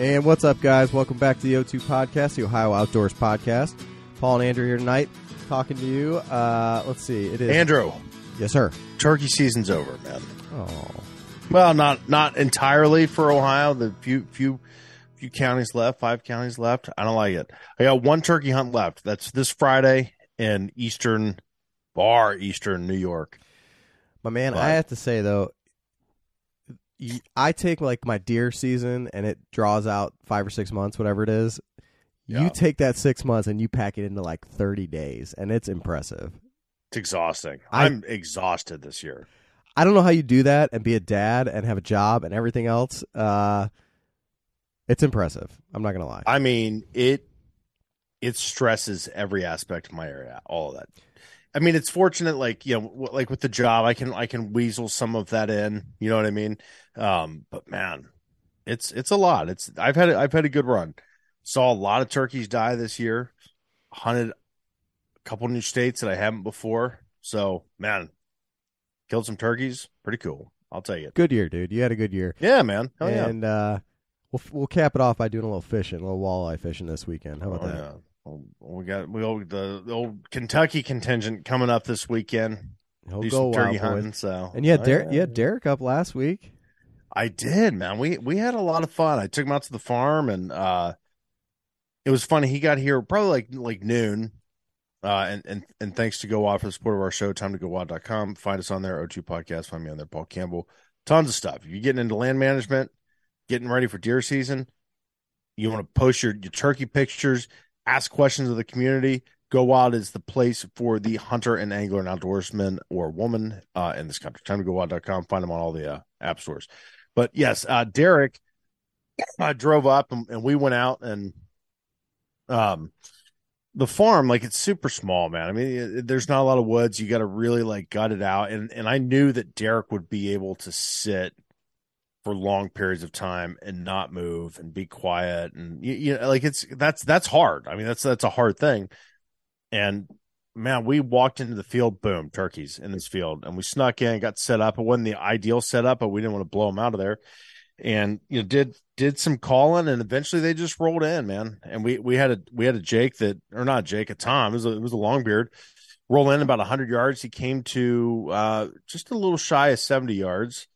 And what's up, guys? Welcome back to the O2 Podcast, the Ohio Outdoors Podcast. Paul and Andrew here tonight, talking to you. Uh, let's see, it is Andrew, Yes, sir. turkey season's over, man. Oh, Well, not not entirely for Ohio. The few few few counties left, five counties left. I don't like it. I got one turkey hunt left. That's this Friday in eastern bar, eastern New York. my man. But- I have to say though, I take like my deer season, and it draws out five or six months, whatever it is. Yeah. You take that six months and you pack it into like thirty days, and it's impressive. It's exhausting. I- I'm exhausted this year. I don't know how you do that and be a dad and have a job and everything else. Uh, it's impressive. I'm not gonna lie. I mean, it it stresses every aspect of my area, all of that. I mean, it's fortunate, like you know, like with the job, I can I can weasel some of that in. You know what I mean? Um, but man, it's it's a lot. It's I've had a, I've had a good run. Saw a lot of turkeys die this year. Hunted a couple new states that I haven't before. So man, killed some turkeys. Pretty cool. I'll tell you. good year, dude. You had a good year. Yeah, man. Oh yeah. and uh, we'll we'll cap it off by doing a little fishing, a little walleye fishing this weekend. How about Oh, that? yeah. We got we old, the, the old Kentucky contingent coming up this weekend. He'll do go some turkey boys. hunting. So, And you had Oh, yeah. Derek up last week. I did, man. We we had a lot of fun. I took him out to the farm, and uh, it was funny. He got here probably like like noon. Uh, and, and and thanks to Go Wild for the support of our show, time to go wild.com. Find us on there, O2 Podcast. Find me on there, Paul Campbell. Tons of stuff. If you're getting into land management, getting ready for deer season, you want to post your, your turkey pictures, ask questions of the community. Go Wild is the place for the hunter and angler and outdoorsman or woman uh, in this country. Time to go wild.com. Find them on all the uh, app stores. But yes, uh, Derek uh, drove up and, and we went out and um the farm like it's super small man i mean it, there's not a lot of woods you got to really like gut it out and and i knew that derek would be able to sit for long periods of time and not move and be quiet and you, you know like it's that's that's hard. I mean that's that's a hard thing. And man we walked into the field boom turkeys in this field. And we snuck in got set up. It wasn't the ideal setup but we didn't want to blow them out of there. And you know did did some calling and eventually they just rolled in man. And we we had a we had a jake that or not jake a tom it was a, it was a long beard roll in about 100 yards. He came to uh just a little shy of 70 yards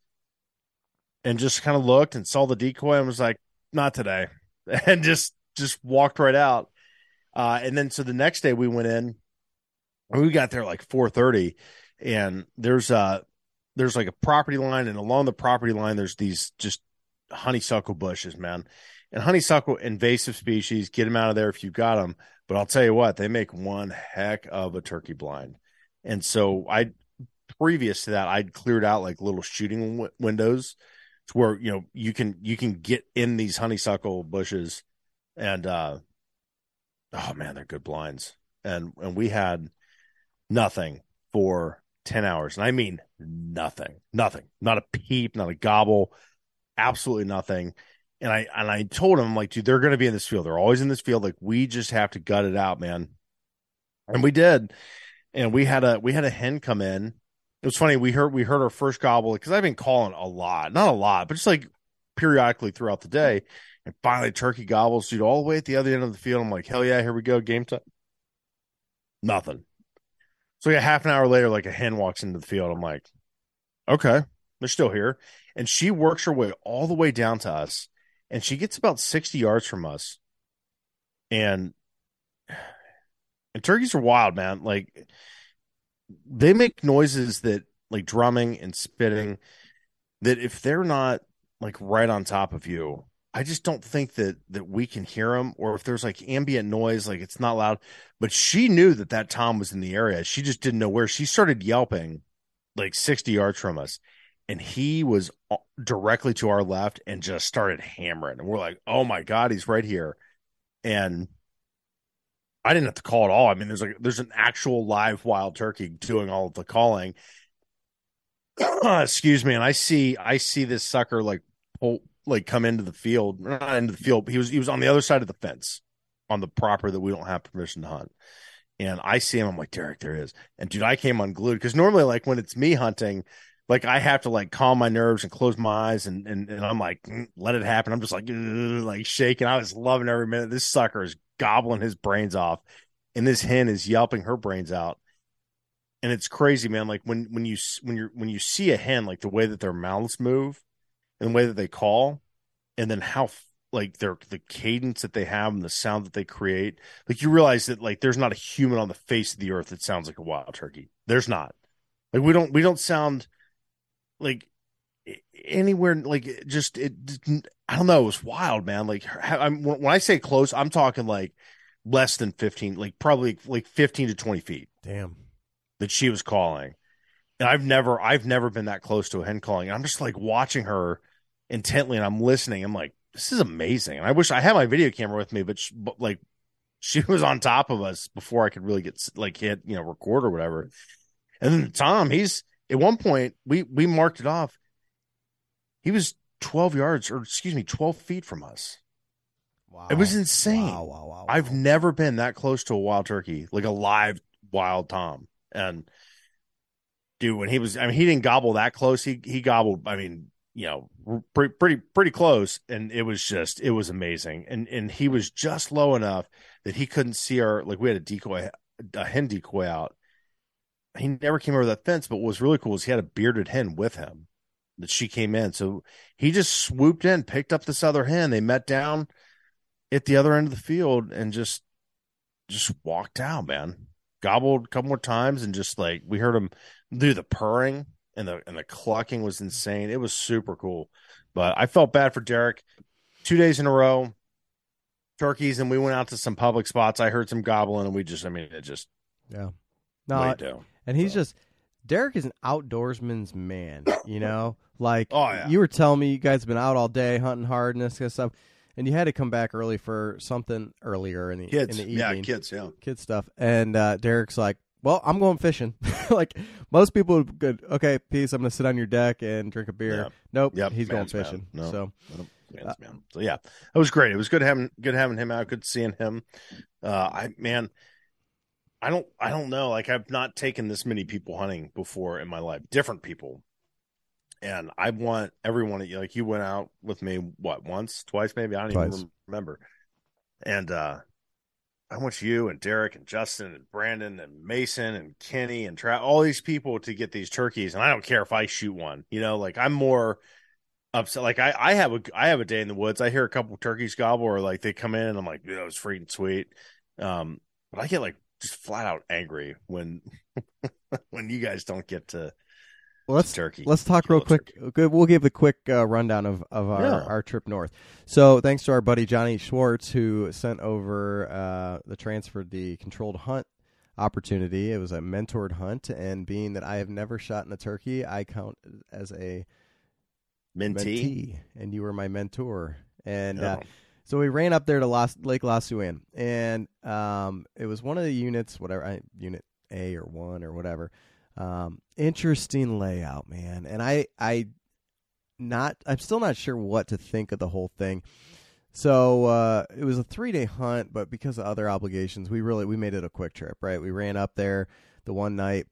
and just kind of looked and saw the decoy and was like not today. And just just walked right out. Uh and then so the next day we went in we got there like 4:30 and there's uh there's like a property line and along the property line there's these just honeysuckle bushes man. And honeysuckle invasive species get them out of there if you got them but i'll tell you what they make one heck of a turkey blind. And so i previous to that i'd cleared out like little shooting w- windows to where you know you can you can get in these honeysuckle bushes and uh oh man they're good blinds. And and we had nothing for 10 hours. And i mean nothing nothing not a peep not a gobble absolutely nothing. And i and i told him I'm like dude they're going to be in this field. They're always in this field. Like we just have to gut it out man. And we did. And we had a we had a hen come in it was funny we heard we heard our first gobble because i've been calling a lot not a lot but just like periodically throughout the day and finally turkey gobbles dude all the way at the other end of the field i'm like hell yeah here we go game time nothing so yeah half an hour later like a hen walks into the field i'm like okay they're still here and she works her way all the way down to us, and she gets about sixty yards from us, and and turkeys are wild, man. Like they make noises that like drumming and spitting that if they're not like right on top of you, I just don't think that that we can hear them or if there's like ambient noise like it's not loud, but she knew that that tom was in the area. She just didn't know where. She started yelping like 60 yards from us and he was directly to our left and just started hammering. And we're like, "Oh my god, he's right here." And I didn't have to call at all. I mean, there's like there's an actual live wild turkey doing all of the calling. Excuse me, and I see I see this sucker like pull like come into the field, not into the field. He was he was on the other side of the fence on the proper that we don't have permission to hunt. And I see him, I'm like, Derek, there is. And dude, I came unglued because normally, like when it's me hunting, like I have to like calm my nerves and close my eyes and and, and I'm like, mm, let it happen. I'm just like like shaking. I was loving every minute. This sucker is gobbling his brains off, and this hen is yelping her brains out. And it's crazy, man. Like when when you when you when you see a hen, like the way that their mouths move, and the way that they call, and then how like their the cadence that they have and the sound that they create, like you realize that like there's not a human on the face of the earth that sounds like a wild turkey. There's not. Like we don't we don't sound like anywhere like just it i don't know it was wild man. Like I'm, when i say close i'm talking like less than 15 like probably like 15 to 20 feet damn. that she was calling. And i've never i've never been that close to a hen calling. I'm just like watching her intently and i'm listening. I'm like this is amazing. And i wish i had my video camera with me but, she, but like she was on top of us before i could really get like hit you know record or whatever. And then tom he's at one point we we marked it off he was 12 yards or excuse me 12 feet from us. Wow. It was insane. Wow, wow, wow, i've never been that close to a wild turkey like a live wild tom. And dude when he was i mean he didn't gobble that close. He he gobbled i mean you know pretty pretty pretty close. And it was just it was amazing. And and he was just low enough that he couldn't see our like we had a decoy a hen decoy out. He never came over that fence but what was really cool is he had a bearded hen with him that she came in. So he just swooped in, picked up this other hen. They met down at the other end of the field and just just walked out, man. Gobbled a couple more times and just like we heard him do the purring and the and the clucking was insane. It was super cool. But I felt bad for Derek. Two days in a row, turkeys, and we went out to some public spots. I heard some gobbling, and we just, I mean, it just, yeah, no, and he's so. just Derek is an outdoorsman's man, you know? Like oh, yeah. you were telling me you guys have been out all day hunting hard and this kind of stuff. And you had to come back early for something earlier in the kids. in the evening. Yeah, kids, yeah. Kid stuff. And uh, Derek's like, Well, I'm going fishing. like most people would good okay, peace, I'm gonna sit on your deck and drink a beer. Yeah. Nope. Yep. He's going fishing. No. So uh, so yeah, it was great. It was good having good having him out. Good seeing him. Uh, I man, I don't I don't know. Like I've not taken this many people hunting before in my life. Different people. And I want everyone like you went out with me what once, twice maybe, I don't twice. even remember. And uh I want you and Derek and Justin and Brandon and Mason and Kenny and Tra- all these people to get these turkeys. And I don't care if I shoot one. You know, like I'm more upset. Like I, I have a I have a day in the woods. I hear a couple turkeys gobble or like they come in and I'm like, that was freaking sweet. Um, but I get like just flat out angry when when you guys don't get to well, let's turkey. Let's talk real quick. Good. We'll give a quick uh, rundown of, of our, yeah. our trip north. So, thanks to our buddy Johnny Schwartz who sent over uh, the transfer the controlled hunt opportunity. It was a mentored hunt, and being that I have never shot in a turkey, I count as a mentee, mentee and you were my mentor. And uh, oh. So we ran up there to Las, Lake La Su An, and um, it was one of the units, whatever, I, unit A or one or whatever. Um, interesting layout, man. And I, I, not, I'm still not sure what to think of the whole thing. So uh, it was a three day hunt, but because of other obligations, we really we made it a quick trip. Right, we ran up there the one night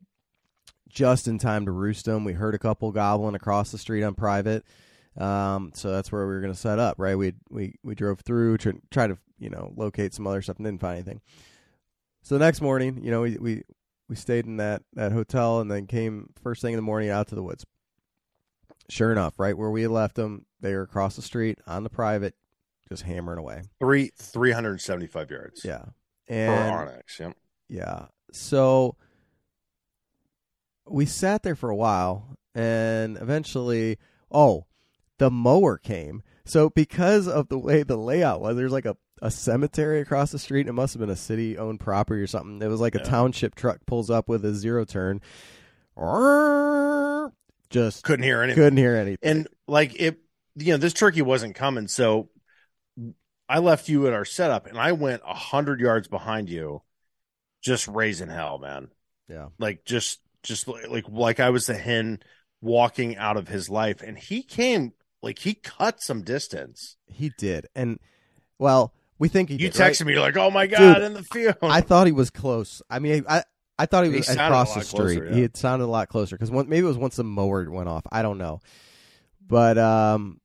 just in time to roost them. We heard a couple gobbling across the street on private. Um, so that's where we were going to set up, right? We we we drove through to try to you know locate some other stuff and didn't find anything. So the next morning, you know, we we we stayed in that that hotel and then came first thing in the morning out to the woods. Sure enough, right where we had left them, they were across the street on the private, just hammering away. Three three hundred seventy five yards. Yeah, For and Onyx. Yep. yeah, so we sat there for a while, and eventually, oh, the mower came. So because of the way the layout was, there's like a, a cemetery across the street. It must have been a city owned property or something. It was like a township truck pulls up with a zero turn. Just Couldn't hear anything. couldn't hear anything. And like it, you know, this turkey wasn't coming, so I left you at our setup, and I went a hundred yards behind you, just raising hell, man. Yeah. like just just like like, like I was the hen walking out of his life, and he came like he cut some distance. He did, and well, we think he You did. right? texted me, you're like, "Oh my god!" Dude, in the field. I thought he was close. I mean, I I thought he He was sounded across the street. closer, yeah. He had sounded a lot closer because maybe it was once the mower went off. I don't know, but um,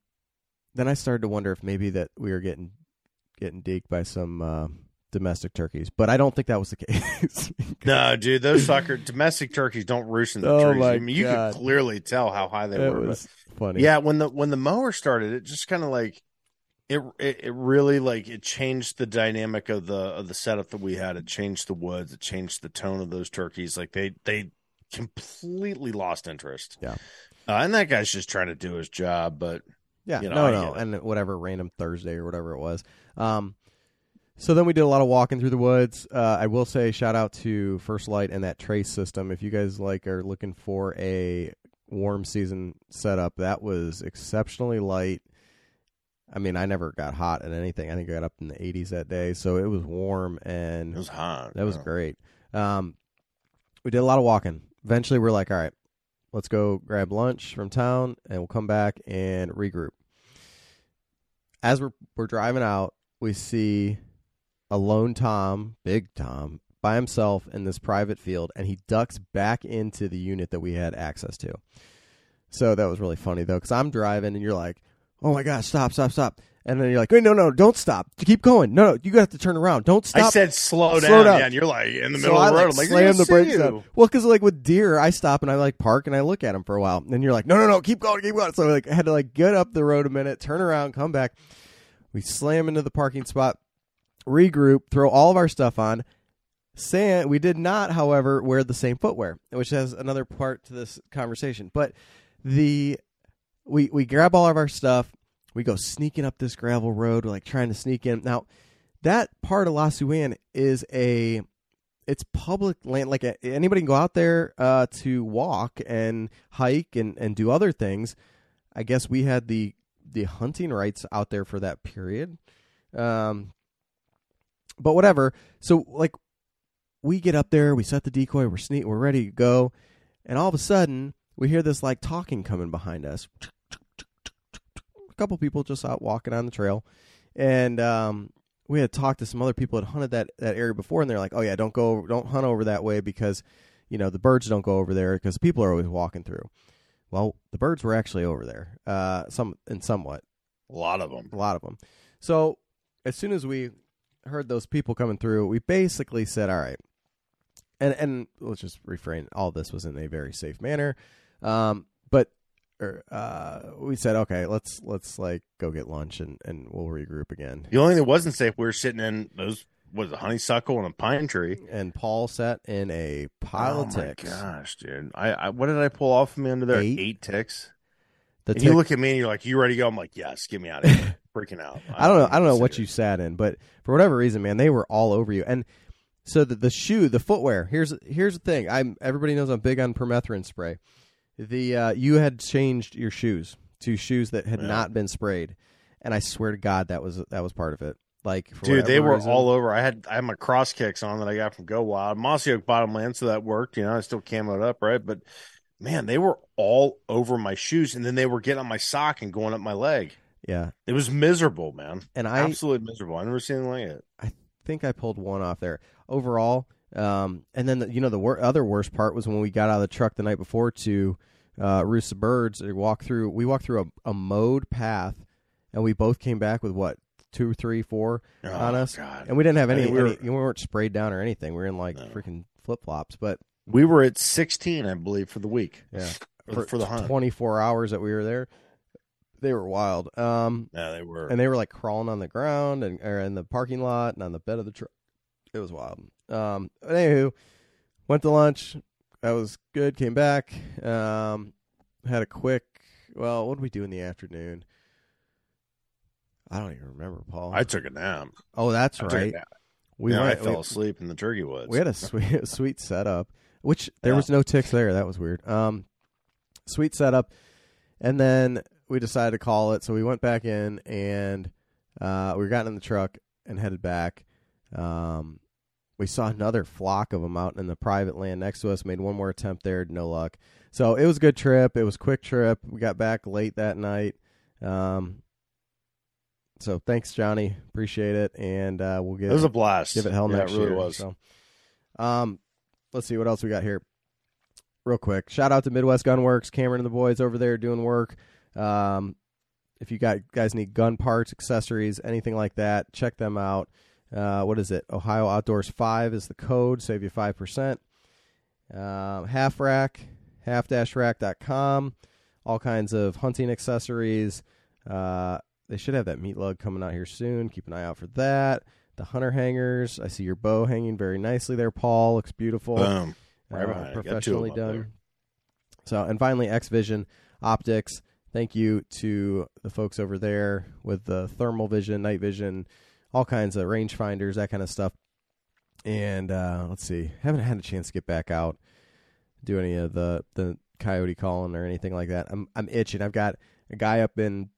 then I started to wonder if maybe that we were getting getting deked by some uh, domestic turkeys. But I don't think that was the case. no, dude, those sucker domestic turkeys don't roost in the Oh trees. I mean, you God. could clearly tell how high they it were. but- was funny. Yeah, when the when the mower started, it just kind of like it, it it really like it changed the dynamic of the of the setup that we had. It changed the woods. It changed the tone of those turkeys. Like they they completely lost interest. Yeah. uh, and that guy's just trying to do his job. But Yeah, You know, no, no, and whatever random Thursday or whatever it was. Um, so then we did a lot of walking through the woods. Uh, I will say shout out to First Lite and that trace system. If you guys like are looking for a warm season setup, that was exceptionally light. I mean, I never got hot at anything. I think I got up in the 80s that day, so it was warm and it was hot. that was Yeah. great. Um, we did a lot of walking. Eventually, we're like, all right, let's go grab lunch from town, and we'll come back and regroup. As we're we're driving out, we see a lone Tom, big Tom, by himself in this private field, and he ducks back into the unit that we had access to. So that was really funny though, because I'm driving, and you're like, "Oh my gosh, stop, stop, stop!" And then you're like, "Wait, no, no, don't stop, keep going. No, no, you got to turn around. Don't stop." I said slow down, Slow down. yeah, and you're like in the middle I, of the road. like, I'm like, slam the brakes down. down. Well, because like with deer, I stop and I like park and I look at them for a while, and you're like, no, no, no, keep going, keep going. So like I had to like get up the road a minute, turn around, come back. We slam into the parking spot, regroup, throw all of our stuff on. San, we did not, however, wear the same footwear, which has another part to this conversation. But the we we grab all of our stuff, we go sneaking up this gravel road, like trying to sneak in. Now, that part of La Su An is a it's public land like anybody can go out there uh, to walk and hike and, and do other things i guess we had the the hunting rights out there for that period um but whatever so like we get up there we set the decoy we're sneak we're ready to go and all of a sudden we hear this like talking coming behind us a couple people just out walking on the trail and um we had talked to some other people that hunted that, that area before, and they're like, "Oh yeah, don't go, don't hunt over that way because, you know, the birds don't go over there because people are always walking through." Well, the birds were actually over there, uh, some and somewhat, A lot of them. a lot of them. So as soon as we heard those people coming through, we basically said, "All right," and and let's just refrain. All this was in a very safe manner, um, but er, uh, we said, "Okay, let's let's like go get lunch and and we'll regroup again." The only thing that wasn't safe, we were sitting in those was a honeysuckle and a pine tree. and Paul sat in a pile oh of ticks. my gosh, dude! I, I what did I pull off of me under there? Eight? Eight, ticks. The and tick- you look at me and you're like, "You ready to go?" I'm like, "Yes, get me out of here!" Freaking out. I don't know. I'm don't know what you sat in, but for whatever reason, man, they were all over you. And so the the shoe, the footwear. Here's here's the thing. I'm everybody knows I'm big on permethrin spray. The uh, you had changed your shoes to shoes that had Yeah. not been sprayed, and I swear to God that was that was part of it. Like, for Dude, they were reason- all over. I had I had my cross kicks on that I got from Go Wild, Mossy Oak Bottomland, so that worked. You know, I still camoed up, right? But man, they were all over my shoes, and then they were getting on my sock and going up my leg. Yeah, It was miserable, man. and I Absolutely miserable. I never seen anything like it. I think I pulled one off there overall. Um, and then the, you know the wor- other worst part was when we got out of the truck the night before to uh, roost the birds. We walked through. We walked through a, a mowed path, and we both came back with what two, three, four Oh, on us, God. and we didn't have I any. think we any were- we weren't sprayed down or anything. We were in like No. freaking flip flops. But We were at 16, I believe, for the week. yeah, for, for the hunt. 24 hours that we were there. They were wild. Um, Yeah, they were. and they were like crawling on the ground and or in the parking lot and on the bed of the truck. It was wild. Um, but anywho, went to lunch. That was good. Came back. Um, had a quick. Well, what did we do in the afternoon? I don't even remember, Paul. I took a nap. oh, that's I right. We yeah, went. I fell we, asleep in the turkey woods. we had a sweet, sweet setup, which there Yeah. was no ticks there. That was weird. Um, sweet setup, and then we decided to call it. So we went back in, and uh, we got in the truck and headed back. Um, we saw another flock of them out in the private land next to us. Made one more attempt there, no luck. So it was a good trip. It was a quick trip. We got back late that night. Um, so thanks, Johnny. Appreciate it, and uh, we'll get It was a blast. give it hell yeah, next it really year. was. So, um, let's see what else we got here. Real quick, shout out to Midwest Gunworks, Cameron and the boys over there doing work. Um, if you got guys need gun parts, accessories, anything like that, check them out. Uh, what is it? Ohio Outdoors Five is the code. Save you five percent. Um, half rack, half-rack.com. All kinds of hunting accessories. Uh, they should have that meat lug coming out here soon. Keep an eye out for that. The hunter hangers. I see your bow hanging very nicely there, Paul. Looks beautiful. Boom. Right Uh, behind it. Got two of professionally done. there. So, and finally, X Vision Optics. Thank you to the folks over there with the thermal vision, night vision, all kinds of rangefinders, that kind of stuff. And uh, let's see, haven't had a chance to get back out, do any of the the coyote calling or anything like that. I'm I'm itching. I've got a guy up in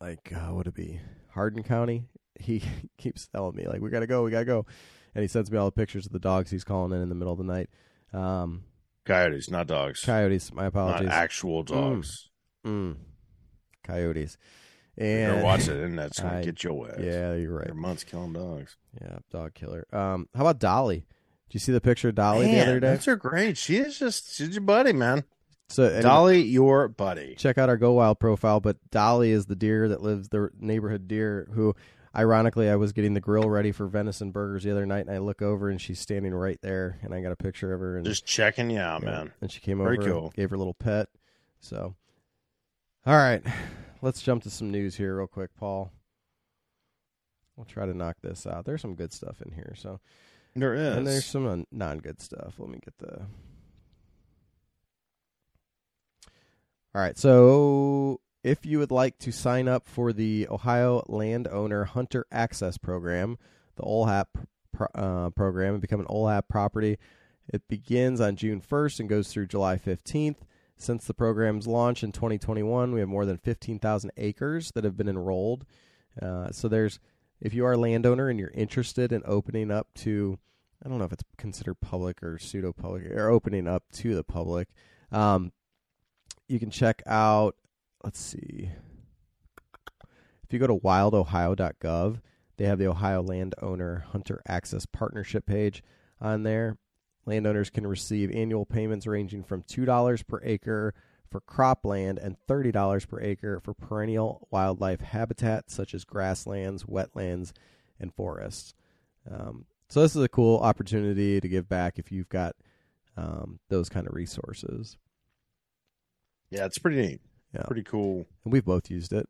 like uh, what would it be Hardin County. He keeps telling me like we gotta go, we gotta go, and he sends me all the pictures of the dogs he's calling in in the middle of the night. Um, Coyotes, not dogs. coyotes. My not apologies. actual dogs. Mm. Coyotes. And watch it, and that's gonna get your ass. Yeah, you're right. Your months killing dogs. Yeah, dog killer. Um, how about Dolly? Did you see the picture of Dolly the other day? That's her great. She is just she's your buddy, man. So anyway, Dolly, your buddy. check out our Go Wild profile. But Dolly is the deer that lives the neighborhood deer who, ironically, I was getting the grill ready for venison burgers the other night, and I look over and she's standing right there, and I got a picture of her. And Just checking you out, yeah, man. And she came Very over, cool. gave her a little pet. So, all right, let's jump to some news here real quick, Paul. We'll try to knock this out. There's some good stuff in here. So, There is. and there's some non good stuff. Let me get the. All right. So, if you would like to sign up for the Ohio Landowner Hunter Access Program, the OLHAP pro- uh, program, and become an OLHAP property, it begins on June 1st and goes through July 15th. Since the program's launch in 2021, we have more than 15,000 acres that have been enrolled. Uh, so there's, if you are a landowner and you're interested in opening up to, I don't know if it's considered public or pseudo public, or opening up to the public, um, you can check out. Let's see. If you go to wildohio.gov, they have the Ohio Landowner Hunter Access Partnership page on there. Landowners can receive annual payments ranging from $2 per acre for cropland and $30 per acre for perennial wildlife habitat such as grasslands, wetlands, and forests. Um, so this is a cool opportunity to give back if you've got um, those kind of resources. yeah, it's pretty neat. Yeah. Pretty cool. And we've both used it.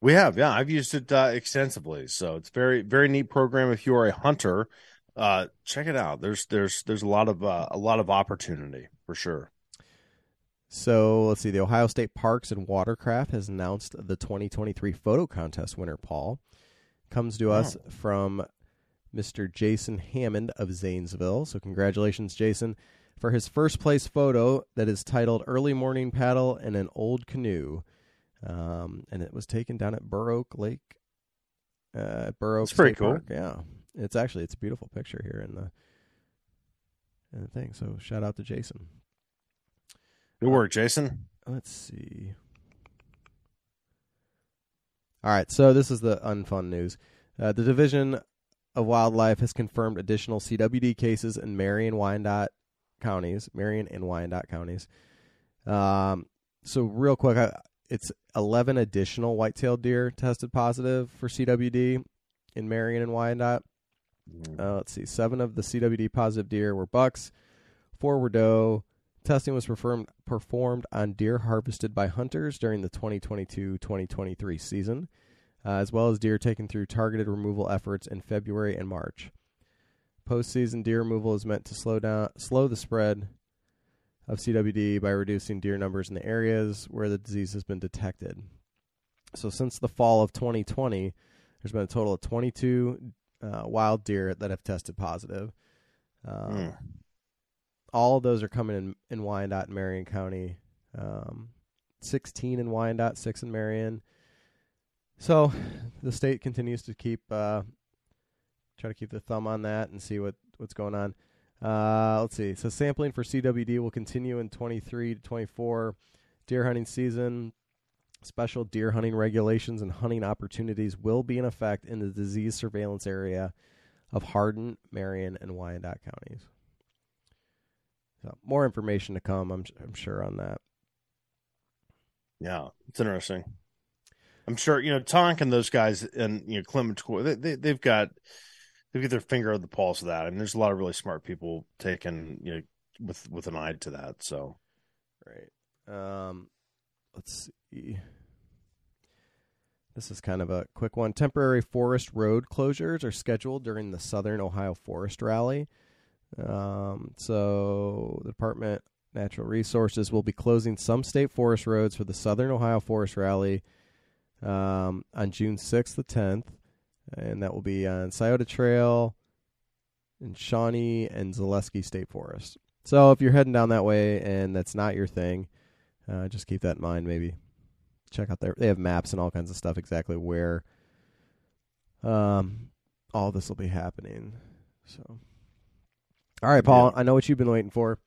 We have, yeah, I've used it uh, extensively. So it's very, very neat program. If you are a hunter, uh, check it out. There's, there's, there's a lot of, uh, a lot of opportunity for sure. So let's see. The Ohio State Parks and Watercraft has announced the 2023 photo contest winner. Paul comes to us from Mr. Jason Hammond of Zanesville. So congratulations, Jason, for his first place photo that is titled "Early Morning Paddle in an Old Canoe," um, and it was taken down at Burr Oak Lake. Uh, Burr Oak It's pretty cool. Park. Yeah, it's actually it's a beautiful picture here in the in the thing. So shout out to Jason. Good work, Jason. Let's see. All right, so this is the unfun news. Uh, the Division of Wildlife has confirmed additional CWD cases in Marion, Wyandot counties. Marion and Wyandot counties. Um, so real quick, I, it's 11 additional white-tailed deer tested positive for CWD in Marion and Wyandot. Uh, let's see. Seven of the CWD positive deer were bucks. Four were doe. testing was performed performed on deer harvested by hunters during the 2022-2023 season, uh, as well as deer taken through targeted removal efforts in February and March. Postseason deer removal is meant to slow down slow the spread of CWD by reducing deer numbers in the areas where the disease has been detected. So since the fall of 2020, there's been a total of 22 uh, wild deer that have tested positive. Um, Mm. All of those are coming in in Wyandot and Marion County. Um, 16 in Wyandot, six in Marion. So the state continues to keep uh, try to keep the thumb on that and see what what's going on. Uh, let's see. So sampling for CWD will continue in 23 to 24 deer hunting season. Special deer hunting regulations and hunting opportunities will be in effect in the disease surveillance area of Hardin, Marion, and Wyandot counties. So more information to come, I'm I'm sure on that. Yeah, it's interesting. I'm sure you know Tonk and those guys and you know Clement. They, they they've got they've got their finger on the pulse of that, and there's a lot of really smart people taking you know with with an eye to that. So Right. Um, let's see. This is kind of a quick one. Temporary forest road closures are scheduled during the Southern Ohio Forest Rally. Um, so the Department of Natural Resources will be closing some state forest roads for the Southern Ohio Forest Rally um, on June 6th the 10th, and that will be on Scioto Trail and Shawnee and Zaleski State Forest. So if you're heading down that way and that's not your thing, uh, just keep that in mind. Maybe check out their they have maps and all kinds of stuff exactly where um all this will be happening. So, all right, Paul, I know what you've been waiting for.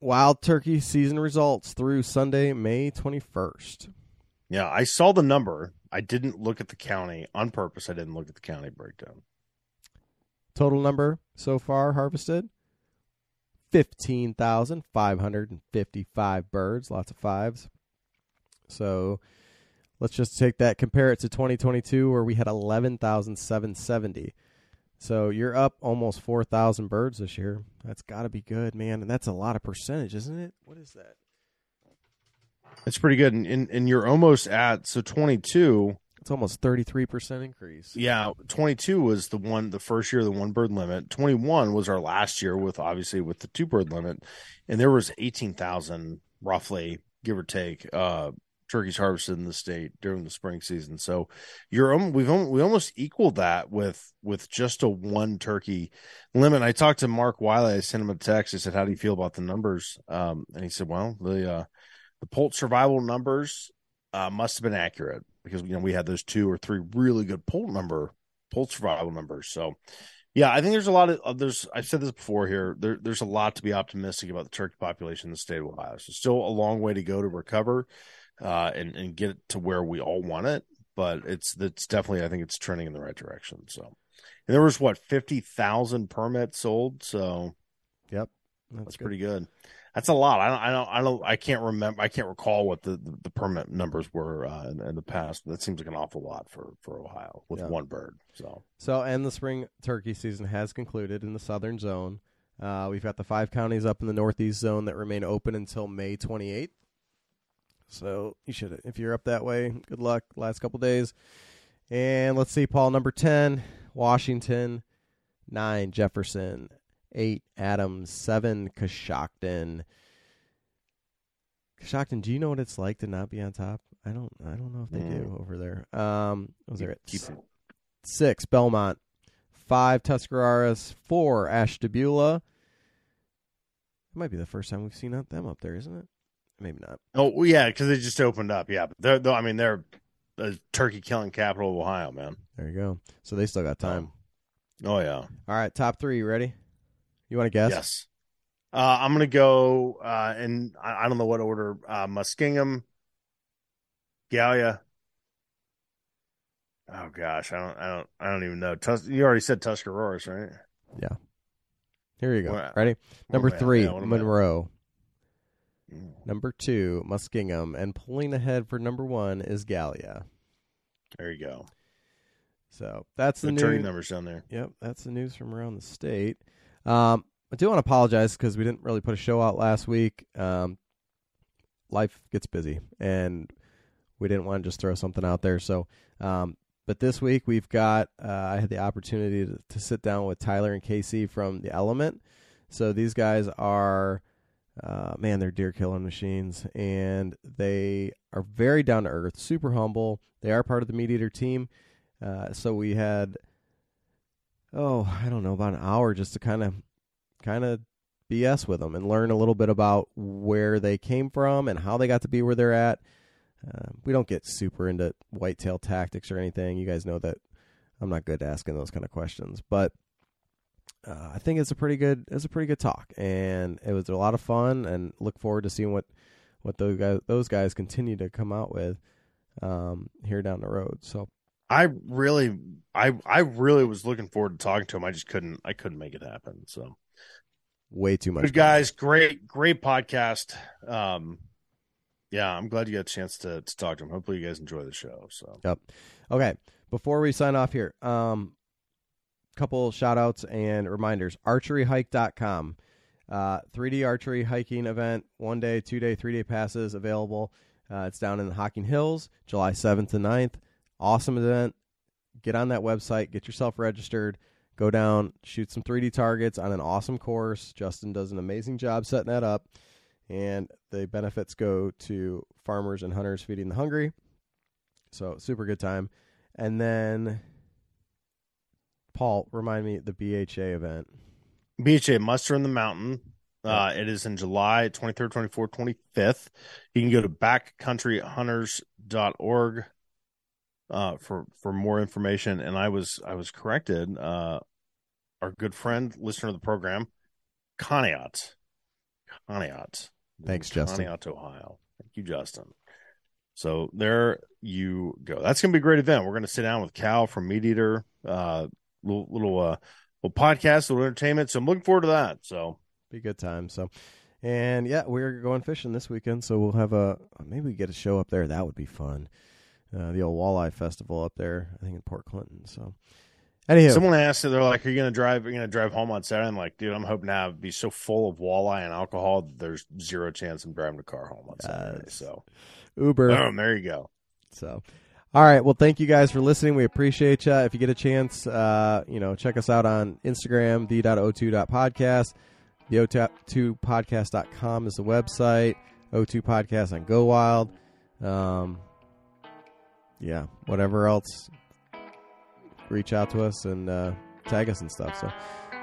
Wild turkey season results through Sunday, May 21st. yeah, I saw the number. I didn't look at the county on purpose. I didn't look at the county breakdown. Total number so far harvested 15,555 birds, lots of fives. So let's just take that, compare it to 2022, where we had 11,770. So you're up almost 4,000 birds this year. That's got to be good, man. And that's a lot of percentage, isn't it? What is that? It's pretty good, and, and and you're almost at so 22. It's almost 33% increase. Yeah, 22 was the one, the first year of the one bird limit. 21 was our last year with obviously with the two bird limit, and there was 18,000 roughly, give or take, uh, turkeys harvested in the state during the spring season. So you're um, we've al- we almost equaled that with with just a one turkey limit. I talked to Mark Wiley. I sent him a text. I said, "How do you feel about the numbers?" Um, and he said, "Well, the uh, the poult survival numbers uh, must have been accurate because you know we had those two or three really good poult number poult survival numbers. So." Yeah, I think there's a lot of uh, there's I've said this before here. There, there's a lot to be optimistic about the turkey population in the state of Ohio. So still a long way to go to recover uh, and and get it to where we all want it. But it's it's definitely I think it's trending in the right direction. So, and there was what fifty thousand permits sold. So Yep. that's good. pretty good. That's a lot. I don't I don't I don't I can't remember. I can't recall what the the, the permit numbers were uh, in, in the past. That seems like an awful lot for for Ohio with Yeah. one bird. So So, and the spring turkey season has concluded in the southern zone. Uh, we've got the five counties up in the northeast zone that remain open until May 28th. So, you should, if you're up that way, good luck last couple days. And let's see, Paul, number 10, Washington, 9, Jefferson, 8, Adams, 7, Coshocton. Coshocton, do you know what it's like to not be on top? I don't I don't know if they do over there. Um, was there at six Belmont, five Tuscarawas, four Ashtabula. It might be the first time we've seen them up there, isn't it? Maybe not. Oh yeah, because they just opened up. Yeah, but they're, they're I mean they're the turkey killing capital of Ohio, man. There you go. So they still got time. Oh yeah. All right, top three. You ready? You want to guess? Yes. Uh, I'm gonna go, uh, and I, I don't know what order. Uh, Muskingum, Gallia. Oh gosh, I don't, I don't, I don't even know. Tus- you already said Tuscaroras, right? Yeah. Here you go. Ready? Number three, Yeah, Monroe. Number two, Muskingum. And pulling ahead for number one is Gallia. There you go. So that's the The news. numbers down there. Yep, that's the news from around the state. Um, I do want to apologize because we didn't really put a show out last week. Um, life gets busy, and we didn't want to just throw something out there. So, um, but this week we've got uh, I had the opportunity to, to, sit down with Tyler and KC from the Element. So these guys are, uh, man, they're deer killing machines, and they are very down to earth, super humble. They are part of the MeatEater team. Uh, so we had, oh, I don't know, about an hour just to kind of, kind of BS with them and learn a little bit about where they came from and how they got to be where they're at. Uh, we don't get super into whitetail tactics or anything. You guys know that I'm not good at asking those kind of questions, but uh, I think it's a pretty good it's a pretty good talk, and it was a lot of fun. And look forward to seeing what what those guys those guys continue to come out with um, here down the road. So I really I I really was looking forward to talking to him. I just couldn't I couldn't make it happen. So way too much. Good guys, great great podcast. Um, yeah, I'm glad you got a chance to, to talk to him. Hopefully, you guys enjoy the show. So, yep. Okay, before we sign off here, um, couple shout outs and reminders. Archeryhike.com. Uh, 3D archery hiking event, one day, two day, three day passes available. Uh, it's down in the Hocking Hills, July 7th to 9th. Awesome event. Get on that website, get yourself registered, go down, shoot some 3D targets on an awesome course. Justin does an amazing job setting that up and the benefits go to farmers and hunters feeding the hungry. So super good time. And then Paul, remind me the BHA event. BHA Muster in the Mountain. Uh, it is in July 23rd, 24th, 25th. You can go to backcountryhunters.org uh, for for more information. And I was I was corrected. Uh, our good friend, listener of the program, Conneaut. Conneaut Thanks, Justin. To Ohio. Thank you, Justin. So there you go. That's going to be a great event. We're going to sit down with Cal from MeatEater, uh, little little uh, little podcast, little entertainment. So I'm looking forward to that. So be a good time. So, and yeah, we're going fishing this weekend. So we'll have a maybe we get a show up there. That would be fun. Uh, the old walleye festival up there, I think in Port Clinton. So Anyhow, someone asked, they're like, "Are you gonna drive? Are you gonna drive home on Saturday?" I'm like, "Dude, I'm hoping to be so full of walleye and alcohol. There's zero chance I'm driving the car home on Saturday." So, Uber. Boom, there you go. So, all right. Well, thank you guys for listening. We appreciate you. If you get a chance, uh, you know, check us out on Instagram, the.o2.podcast. The o2podcast.com is the website. O2 Podcast on Go Wild. Um, yeah, whatever else reach out to us and uh, tag us and stuff. So,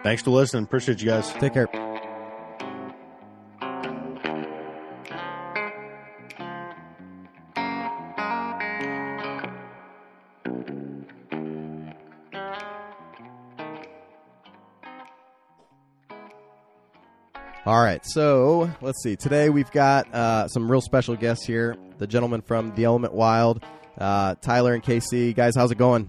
thanks for listening. Appreciate you guys. Take care. All right, so let's see. Today we've got uh, some real special guests here. The gentleman from the Element Wild, uh, Tyler and KC. Guys, how's it going?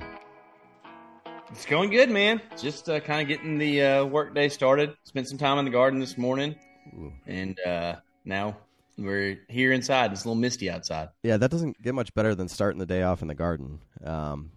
It's going good, man. Just uh, kind of getting the uh, work day started. Spent some time in the garden this morning, Ooh. and uh, now we're here inside. It's a little misty outside. Yeah, that doesn't get much better than starting the day off in the garden. Um,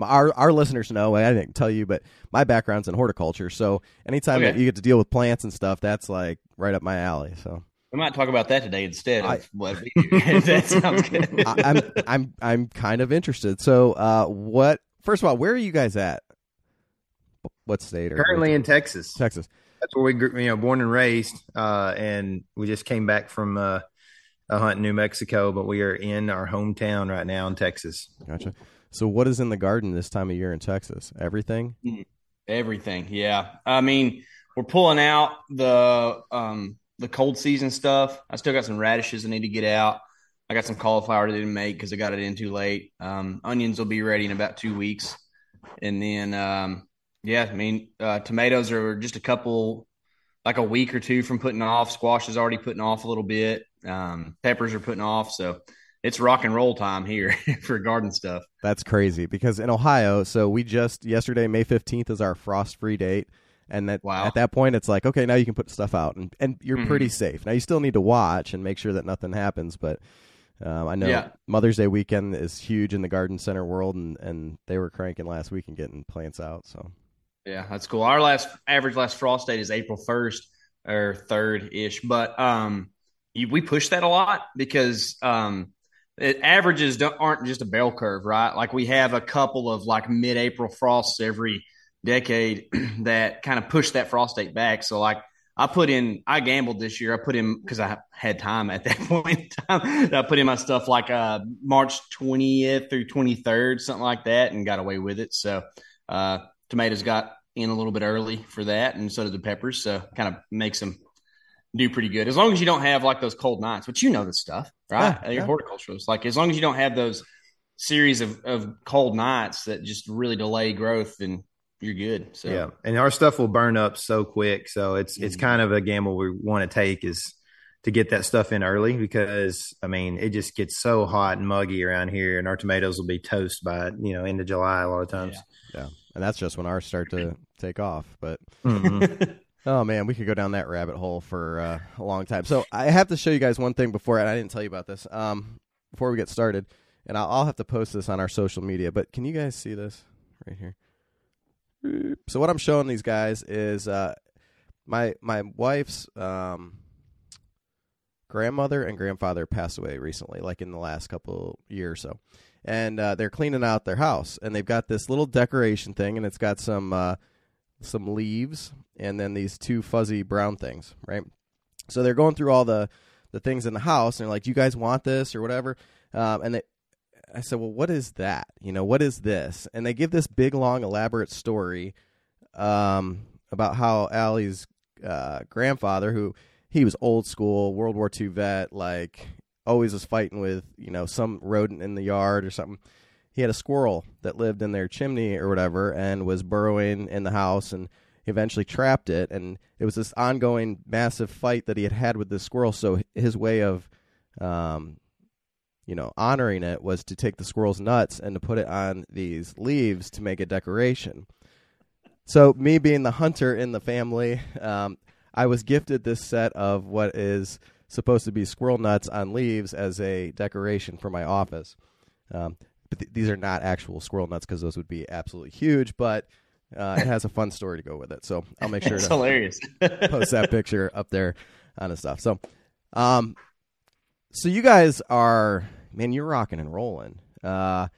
our our listeners know I didn't tell you, but my background's in horticulture. So anytime okay. that you get to deal with plants and stuff, that's like right up my alley. So we might talk about that today instead of I, what we do. that sounds good. I, am I'm, I'm I'm kind of interested. So, uh, what first of all, where are you guys at? What state? Are Currently in Texas. Texas. That's where we, grew, you know, born and raised, uh, and we just came back from uh, a hunt in New Mexico, but we are in our hometown right now in Texas. Gotcha. So, what is in the garden this time of year in Texas? Everything. Mm, everything. Yeah. I mean, we're pulling out the um, the cold season stuff. I still got some radishes I need to get out. I got some cauliflower I didn't make because I got it in too late. Um, onions will be ready in about two weeks, and then um, yeah, I mean uh, tomatoes are just a couple, like a week or two from putting off. Squash is already putting off a little bit. Um, peppers are putting off, so it's rock and roll time here for garden stuff. That's crazy because in Ohio, so we just yesterday, May fifteenth, is our frost free date. And that wow. at that point, it's like okay, now you can put stuff out, and, and you're mm-hmm. pretty safe. Now you still need to watch and make sure that nothing happens, but um, I know yeah. Mother's Day weekend is huge in the garden center world, and, and they were cranking last week and getting plants out. So Yeah, that's cool. Our last average last frost date is April first or third ish, but um, you, we push that a lot because um, it, averages aren't just a bell curve, right? Like we have a couple of like mid April frosts every decade that kind of push that frost date back. So like I put in, I gambled this year. I put in because I had time at that point in time. I put in my stuff like uh, March 20th through 23rd, something like that, and got away with it. So uh, tomatoes got in a little bit early for that, and so did the peppers. So kind of makes them do pretty good as long as you don't have like those cold nights. But you know this stuff, right? Yeah, You're yeah. horticulturalist. Like as long as you don't have those series of, of cold nights that just really delay growth and you're good. So yeah, and our stuff will burn up so quick. So it's mm-hmm. it's kind of a gamble we want to take is to get that stuff in early because I mean it just gets so hot and muggy around here, and our tomatoes will be toast by you know end of July a lot of times. Yeah, yeah. and that's just when ours start to take off. But mm-hmm. oh man, we could go down that rabbit hole for uh, a long time. So I have to show you guys one thing before, and I didn't tell you about this um, before we get started, and I'll, I'll have to post this on our social media. But can you guys see this right here? So what I'm showing these guys is uh, my my wife's um, grandmother and grandfather passed away recently, like in the last couple year or so, and uh, they're cleaning out their house, and they've got this little decoration thing, and it's got some uh, some leaves, and then these two fuzzy brown things, right? So they're going through all the the things in the house, and they're like, "Do you guys want this or whatever?" Um, and they I said, well, what is that? You know, what is this? And they give this big, long, elaborate story um, about how Allie's uh, grandfather, who he was old school, World War II vet, like always was fighting with, you know, some rodent in the yard or something. He had a squirrel that lived in their chimney or whatever and was burrowing in the house and eventually trapped it. And it was this ongoing massive fight that he had had with this squirrel. So his way of um, you know, honoring it was to take the squirrel's nuts and to put it on these leaves to make a decoration. So, me being the hunter in the family, um, I was gifted this set of what is supposed to be squirrel nuts on leaves as a decoration for my office. Um, but th- these are not actual squirrel nuts because those would be absolutely huge, but uh, it has a fun story to go with it. So I'll make sure to hilarious. post that picture up there on the stuff. So, um, so you guys are man, you're rocking and rolling. Uh,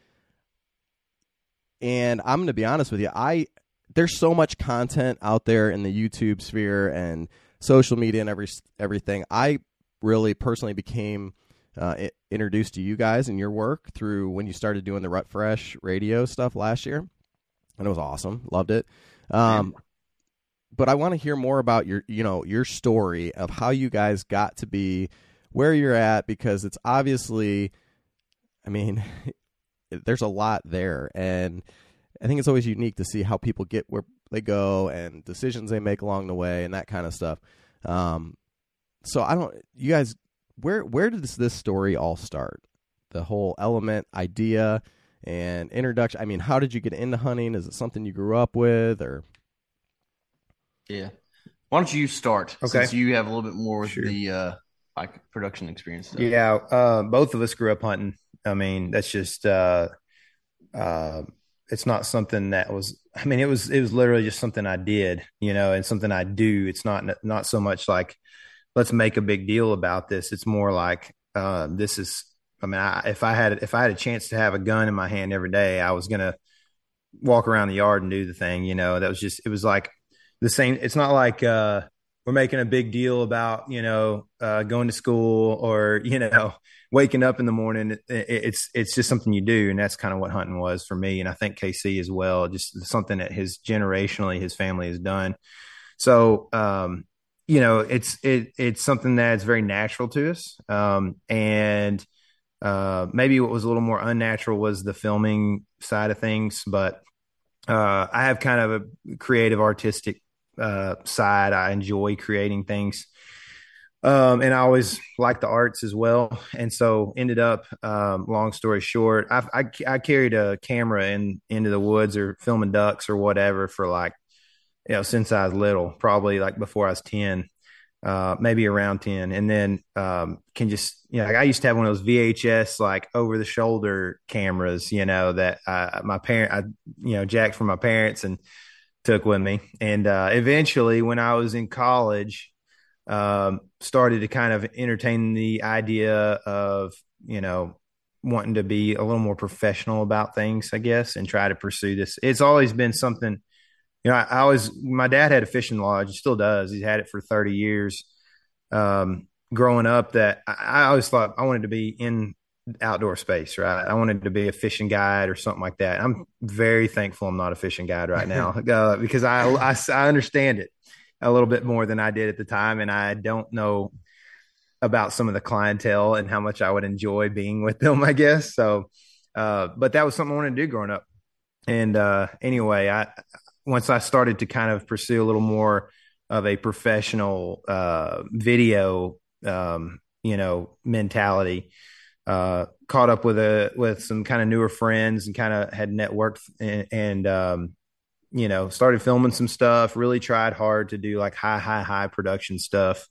and I'm going to be honest with you, I there's so much content out there in the YouTube sphere and social media and every everything. I really personally became uh, introduced to you guys and your work through when you started doing the Rut Fresh radio stuff last year, and it was awesome. Loved it. Um, but I want to hear more about your, you know, your story of how you guys got to be where you're at because it's obviously I mean, there's a lot there, and I think it's always unique to see how people get where they go and decisions they make along the way and that kind of stuff. Um, so I don't, you guys, where where does this story all start? The whole element idea and introduction. I mean, how did you get into hunting? Is it something you grew up with, or? Yeah, why don't you start? Okay, since you have a little bit more with sure. the uh, like production experience. Stuff. Yeah, uh, both of us grew up hunting. I mean, that's just uh, uh, it's not something that was. I mean, it was it was literally just something I did, you know, and something I do. It's not not so much like let's make a big deal about this. It's more like uh, this is. I mean, I, if I had if I had a chance to have a gun in my hand every day, I was gonna walk around the yard and do the thing. You know, that was just it was like the same. It's not like uh, we're making a big deal about you know uh, going to school or you know waking up in the morning. It, it's it's just something you do, and that's kind of what hunting was for me, and I think KC as well. Just something that his generationally his family has done. So um, you know, it's it it's something that's very natural to us, um, and uh, maybe what was a little more unnatural was the filming side of things, but uh, I have kind of a creative artistic uh, side. I enjoy creating things. Um, and I always liked the arts as well. And so ended up, um, long story short, I, I, I, carried a camera in into the woods or filming ducks or whatever for like, you know, since I was little, probably like before I was 10, uh, maybe around 10. And then, um, can just, you know, like I used to have one of those VHS, like over the shoulder cameras, you know, that, my parent, I, you know, jacked from my parents and, took with me. And uh, eventually, when I was in college, um, started to kind of entertain the idea of, you know, wanting to be a little more professional about things, I guess, and try to pursue this. It's always been something, you know, I, I always, my dad had a fishing lodge, he still does. He's had it for 30 years. Um, growing up, that I, I always thought I wanted to be in outdoor space, right? I wanted to be a fishing guide or something like that. I'm very thankful I'm not a fishing guide right now uh, because I, I, I understand it a little bit more than I did at the time, and I don't know about some of the clientele and how much I would enjoy being with them, I guess. So, uh, but that was something I wanted to do growing up. And uh, anyway, I once I started to kind of pursue a little more of a professional uh, video, um, you know, mentality, uh, caught up with a with some kind of newer friends and kind of had networked and, and um, you know started filming some stuff. Really tried hard to do like high high high production stuff,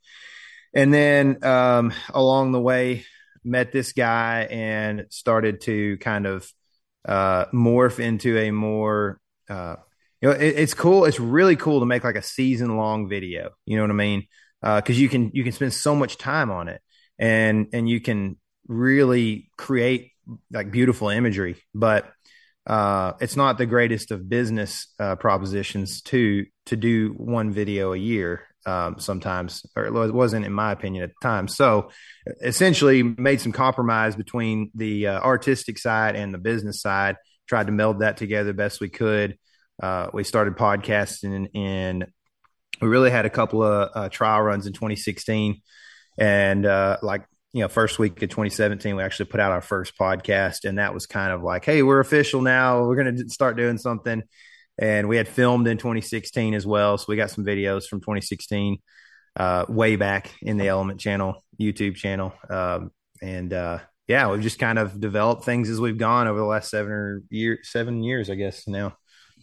and then um, along the way met this guy and started to kind of uh, morph into a more uh, you know it, it's cool it's really cool to make like a season long video you know what i mean because uh, you can you can spend so much time on it and and you can really create like beautiful imagery, but uh, it's not the greatest of business uh, propositions to to do one video a year. Um, sometimes, or it wasn't, in my opinion, at the time. So, essentially, made some compromise between the uh, artistic side and the business side. Tried to meld that together best we could. Uh, we started podcasting, and we really had a couple of uh, trial runs in 2016 and uh, like you know, first week of 2017, we actually put out our first podcast, and that was kind of like, hey, we're official now. We're going to start doing something. And we had filmed in 2016 as well, so we got some videos from 2016 uh, way back in the Element Channel YouTube channel, um, and uh, yeah, we've just kind of developed things as we've gone over the last seven or year, seven years, I guess. Now,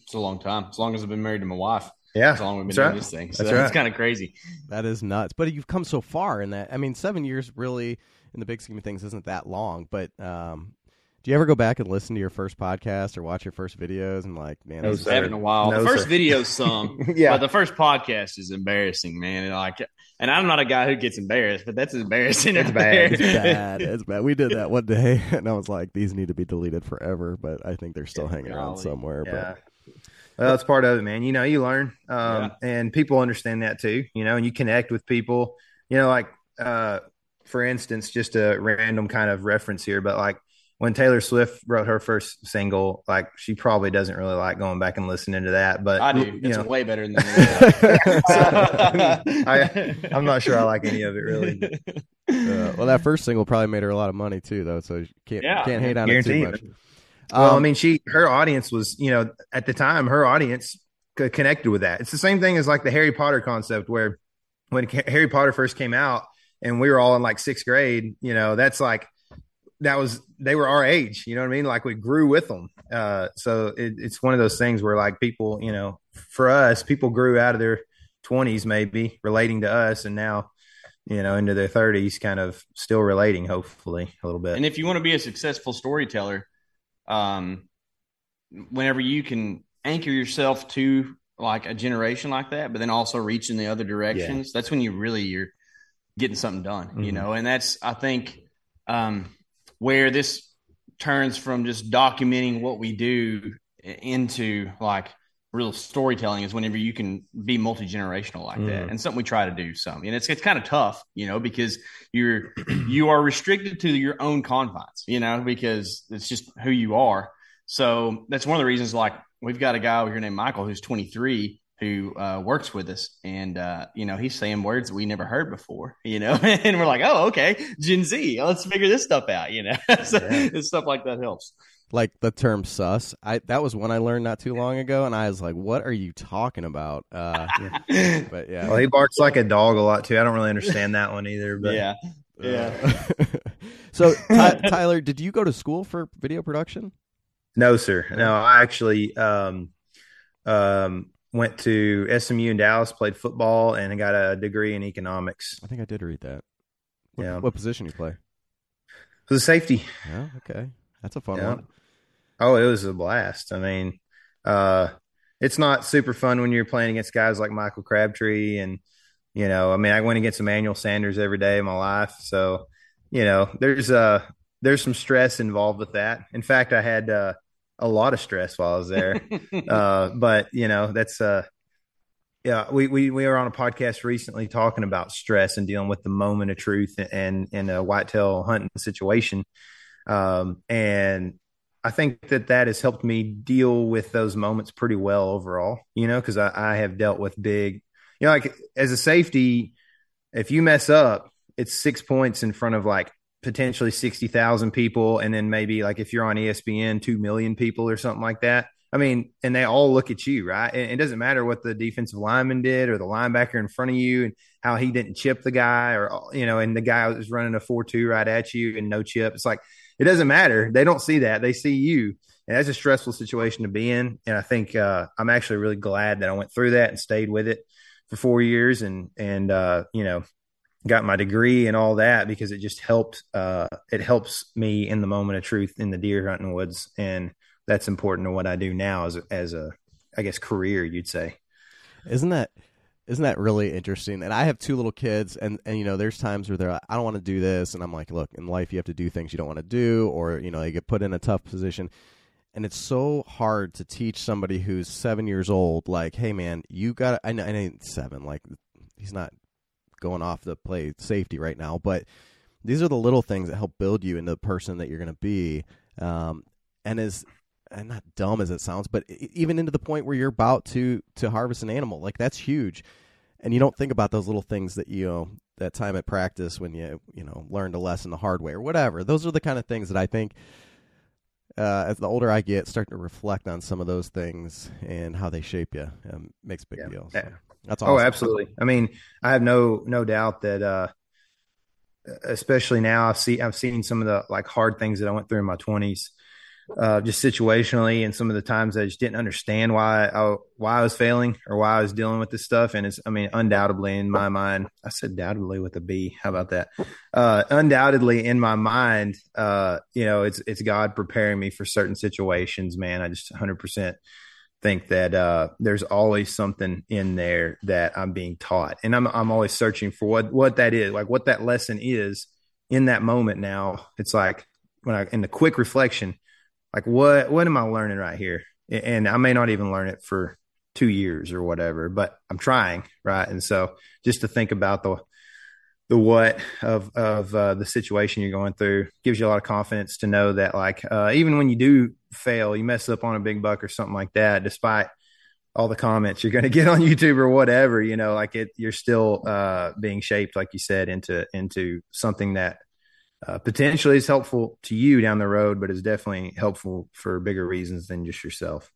it's a long time. As long as I've been married to my wife. Yeah, as long as we've been doing right. this thing. So that's, that's right. kind of crazy. That is nuts. But you've come so far in that. I mean, seven years really, in the big scheme of things, isn't that long. But um, do you ever go back and listen to your first podcast or watch your first videos and like, man, no, this haven't in a while. No, the first video some, yeah, but the first podcast is embarrassing, man. And like, and I'm not a guy who gets embarrassed, but that's embarrassing. It's bad. it's bad. It's bad. We did that one day, and I was like, these need to be deleted forever. But I think they're still yeah, hanging golly. around somewhere. Yeah. But well, that's part of it, man. You know, you learn, um, yeah. and people understand that too. You know, and you connect with people. You know, like uh, for instance, just a random kind of reference here, but like when Taylor Swift wrote her first single, like she probably doesn't really like going back and listening to that. But I do. You it's know. way better than that. I, am not sure I like any of it really. Uh, well, that first single probably made her a lot of money too, though. So you can't yeah. can't hate on Guaranteed. it too much. Well, um, I mean, she her audience was, you know, at the time, her audience connected with that. It's the same thing as like the Harry Potter concept, where when Harry Potter first came out, and we were all in like sixth grade, you know, that's like that was they were our age, you know what I mean? Like we grew with them. Uh, so it, it's one of those things where like people, you know, for us, people grew out of their twenties maybe relating to us, and now you know into their 30s kind of still relating hopefully a little bit and if you want to be a successful storyteller um, whenever you can anchor yourself to like a generation like that, but then also reach in the other directions, yeah. that's when you really you're getting something done, mm-hmm. you know. And that's I think um, where this turns from just documenting what we do into like real storytelling is whenever you can be multi generational like mm. that, and something we try to do. Some, and it's it's kind of tough, you know, because you're you are restricted to your own confines, you know, because it's just who you are. So that's one of the reasons. Like we've got a guy over here named Michael who's 23 who uh, works with us, and uh, you know he's saying words that we never heard before, you know, and we're like, oh, okay, Gen Z, let's figure this stuff out, you know, so yeah. stuff like that helps like the term sus. I that was one I learned not too long ago, and I was like, "What are you talking about?" Uh, but yeah, well, he barks like a dog a lot too. I don't really understand that one either. But yeah, yeah. so Ty- Tyler, did you go to school for video production? No, sir. No, I actually um, um, went to SMU in Dallas, played football, and I got a degree in economics. I think I did read that. What, yeah. What position you play? For the safety. Yeah. Okay. That's a fun yeah. one. Oh, it was a blast. I mean, uh, it's not super fun when you're playing against guys like Michael Crabtree and you know, I mean, I went against Emmanuel Sanders every day of my life, so you know, there's uh there's some stress involved with that. In fact, I had uh, a lot of stress while I was there, uh, but you know, that's uh yeah, we, we we were on a podcast recently talking about stress and dealing with the moment of truth and in a whitetail hunting situation, um, and I think that that has helped me deal with those moments pretty well overall. You know, because I, I have dealt with big, you know, like as a safety, if you mess up, it's six points in front of like potentially sixty thousand people, and then maybe like if you're on ESPN, two million people or something like that I mean, and they all look at you, right? And it doesn't matter what the defensive lineman did or the linebacker in front of you and how he didn't chip the guy or, you know, and the guy was running a 4 2 right at you and no chip. It's like, it doesn't matter. They don't see that. They see you. And that's a stressful situation to be in. And I think uh, I'm actually really glad that I went through that and stayed with it for four years and, and, uh, you know, got my degree and all that because it just helped. Uh, it helps me in the moment of truth in the deer hunting woods. And, that's important to what I do now as as a I guess career you'd say. Isn't that isn't that really interesting? And I have two little kids, and and you know, there's times where they're like, I don't want to do this, and I'm like, look, in life you have to do things you don't want to do, or you know, you get put in a tough position, and it's so hard to teach somebody who's seven years old, like, hey man, you got, I know, I know seven, like he's not going off to play safety right now, but these are the little things that help build you into the person that you're going to be. Um, and as and not dumb as it sounds, but even into the point where you're about to to harvest an animal, like that's huge. And you don't think about those little things that you know that time at practice when you you know learned a lesson the hard way or whatever. Those are the kind of things that I think uh, as the older I get, starting to reflect on some of those things and how they shape you um, makes a big yeah. deal. So that's oh, awesome. oh, absolutely. I mean, I have no no doubt that, uh, especially now, I see I've seen some of the like hard things that I went through in my twenties uh, just situationally and some of the times I just didn't understand why I, why I was failing or why I was dealing with this stuff. And it's, I mean, undoubtedly in my mind, I said undoubtedly with a B. How about that? Uh, undoubtedly in my mind, uh, you know, it's, it's God preparing me for certain situations, man. I just 100% think that, uh, there's always something in there that I'm being taught. And I'm, I'm always searching for what, what that is, like what that lesson is in that moment now. It's like, when I, in the quick reflection, like what what am I learning right here? And I may not even learn it for two years or whatever, but I'm trying, right? And so just to think about the the what of of uh, the situation you're going through gives you a lot of confidence to know that like uh, even when you do fail, you mess up on a big buck or something like that, despite all the comments you're going to get on YouTube or whatever, you know, like it, you're still uh, being shaped, like you said, into into something that uh, potentially is helpful to you down the road, but is definitely helpful for bigger reasons than just yourself.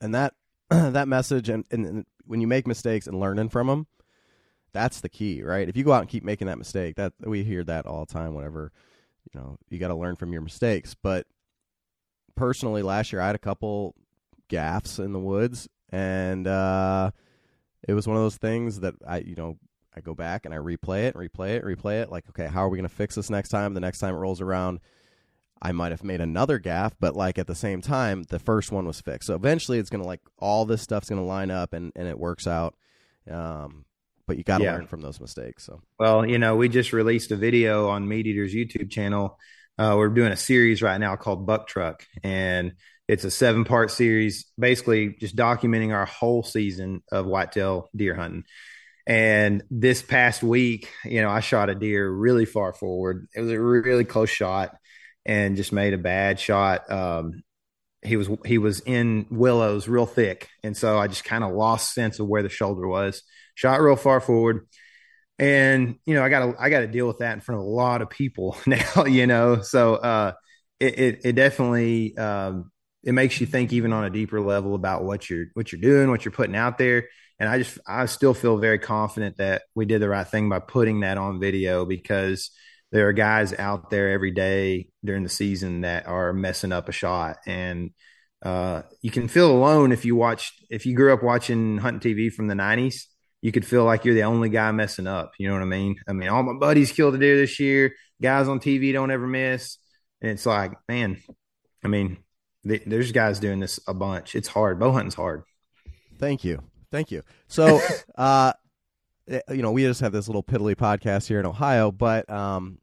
And that that message, and, and when you make mistakes and learning from them, that's the key, right? If you go out and keep making that mistake, that we hear that all the time. Whenever you know you got to learn from your mistakes. But personally, last year I had a couple gaffs in the woods, and uh, it was one of those things that I, you know, I go back and I replay it, replay it, replay it. Like, okay, how are we going to fix this next time? The next time it rolls around, I might have made another gaff, but like at the same time, the first one was fixed. So eventually, it's going to like all this stuff's going to line up and and it works out. Um, but you got to yeah. learn from those mistakes. So, well, you know, we just released a video on MeatEater's YouTube channel. Uh, we're doing a series right now called Buck Truck, and it's a seven part series, basically just documenting our whole season of whitetail deer hunting. And this past week, you know, I shot a deer really far forward. It was a really close shot and just made a bad shot. Um, he was he was in willows real thick, and so I just kind of lost sense of where the shoulder was. Shot real far forward, and you know I got to I got to deal with that in front of a lot of people now. You know, so uh, it, it, it definitely um, it makes you think even on a deeper level about what you're what you're doing, what you're putting out there and I just I still feel very confident that we did the right thing by putting that on video because there are guys out there every day during the season that are messing up a shot and uh, you can feel alone if you watch if you grew up watching hunting TV from the 90s you could feel like you're the only guy messing up you know what I mean I mean all my buddies killed a deer this year guys on TV don't ever miss and it's like man I mean there's guys doing this a bunch. It's hard. Bow hunting's hard. Thank you. Thank you. So, uh, eh, you know, we just have this little piddly podcast here in Ohio, but, um,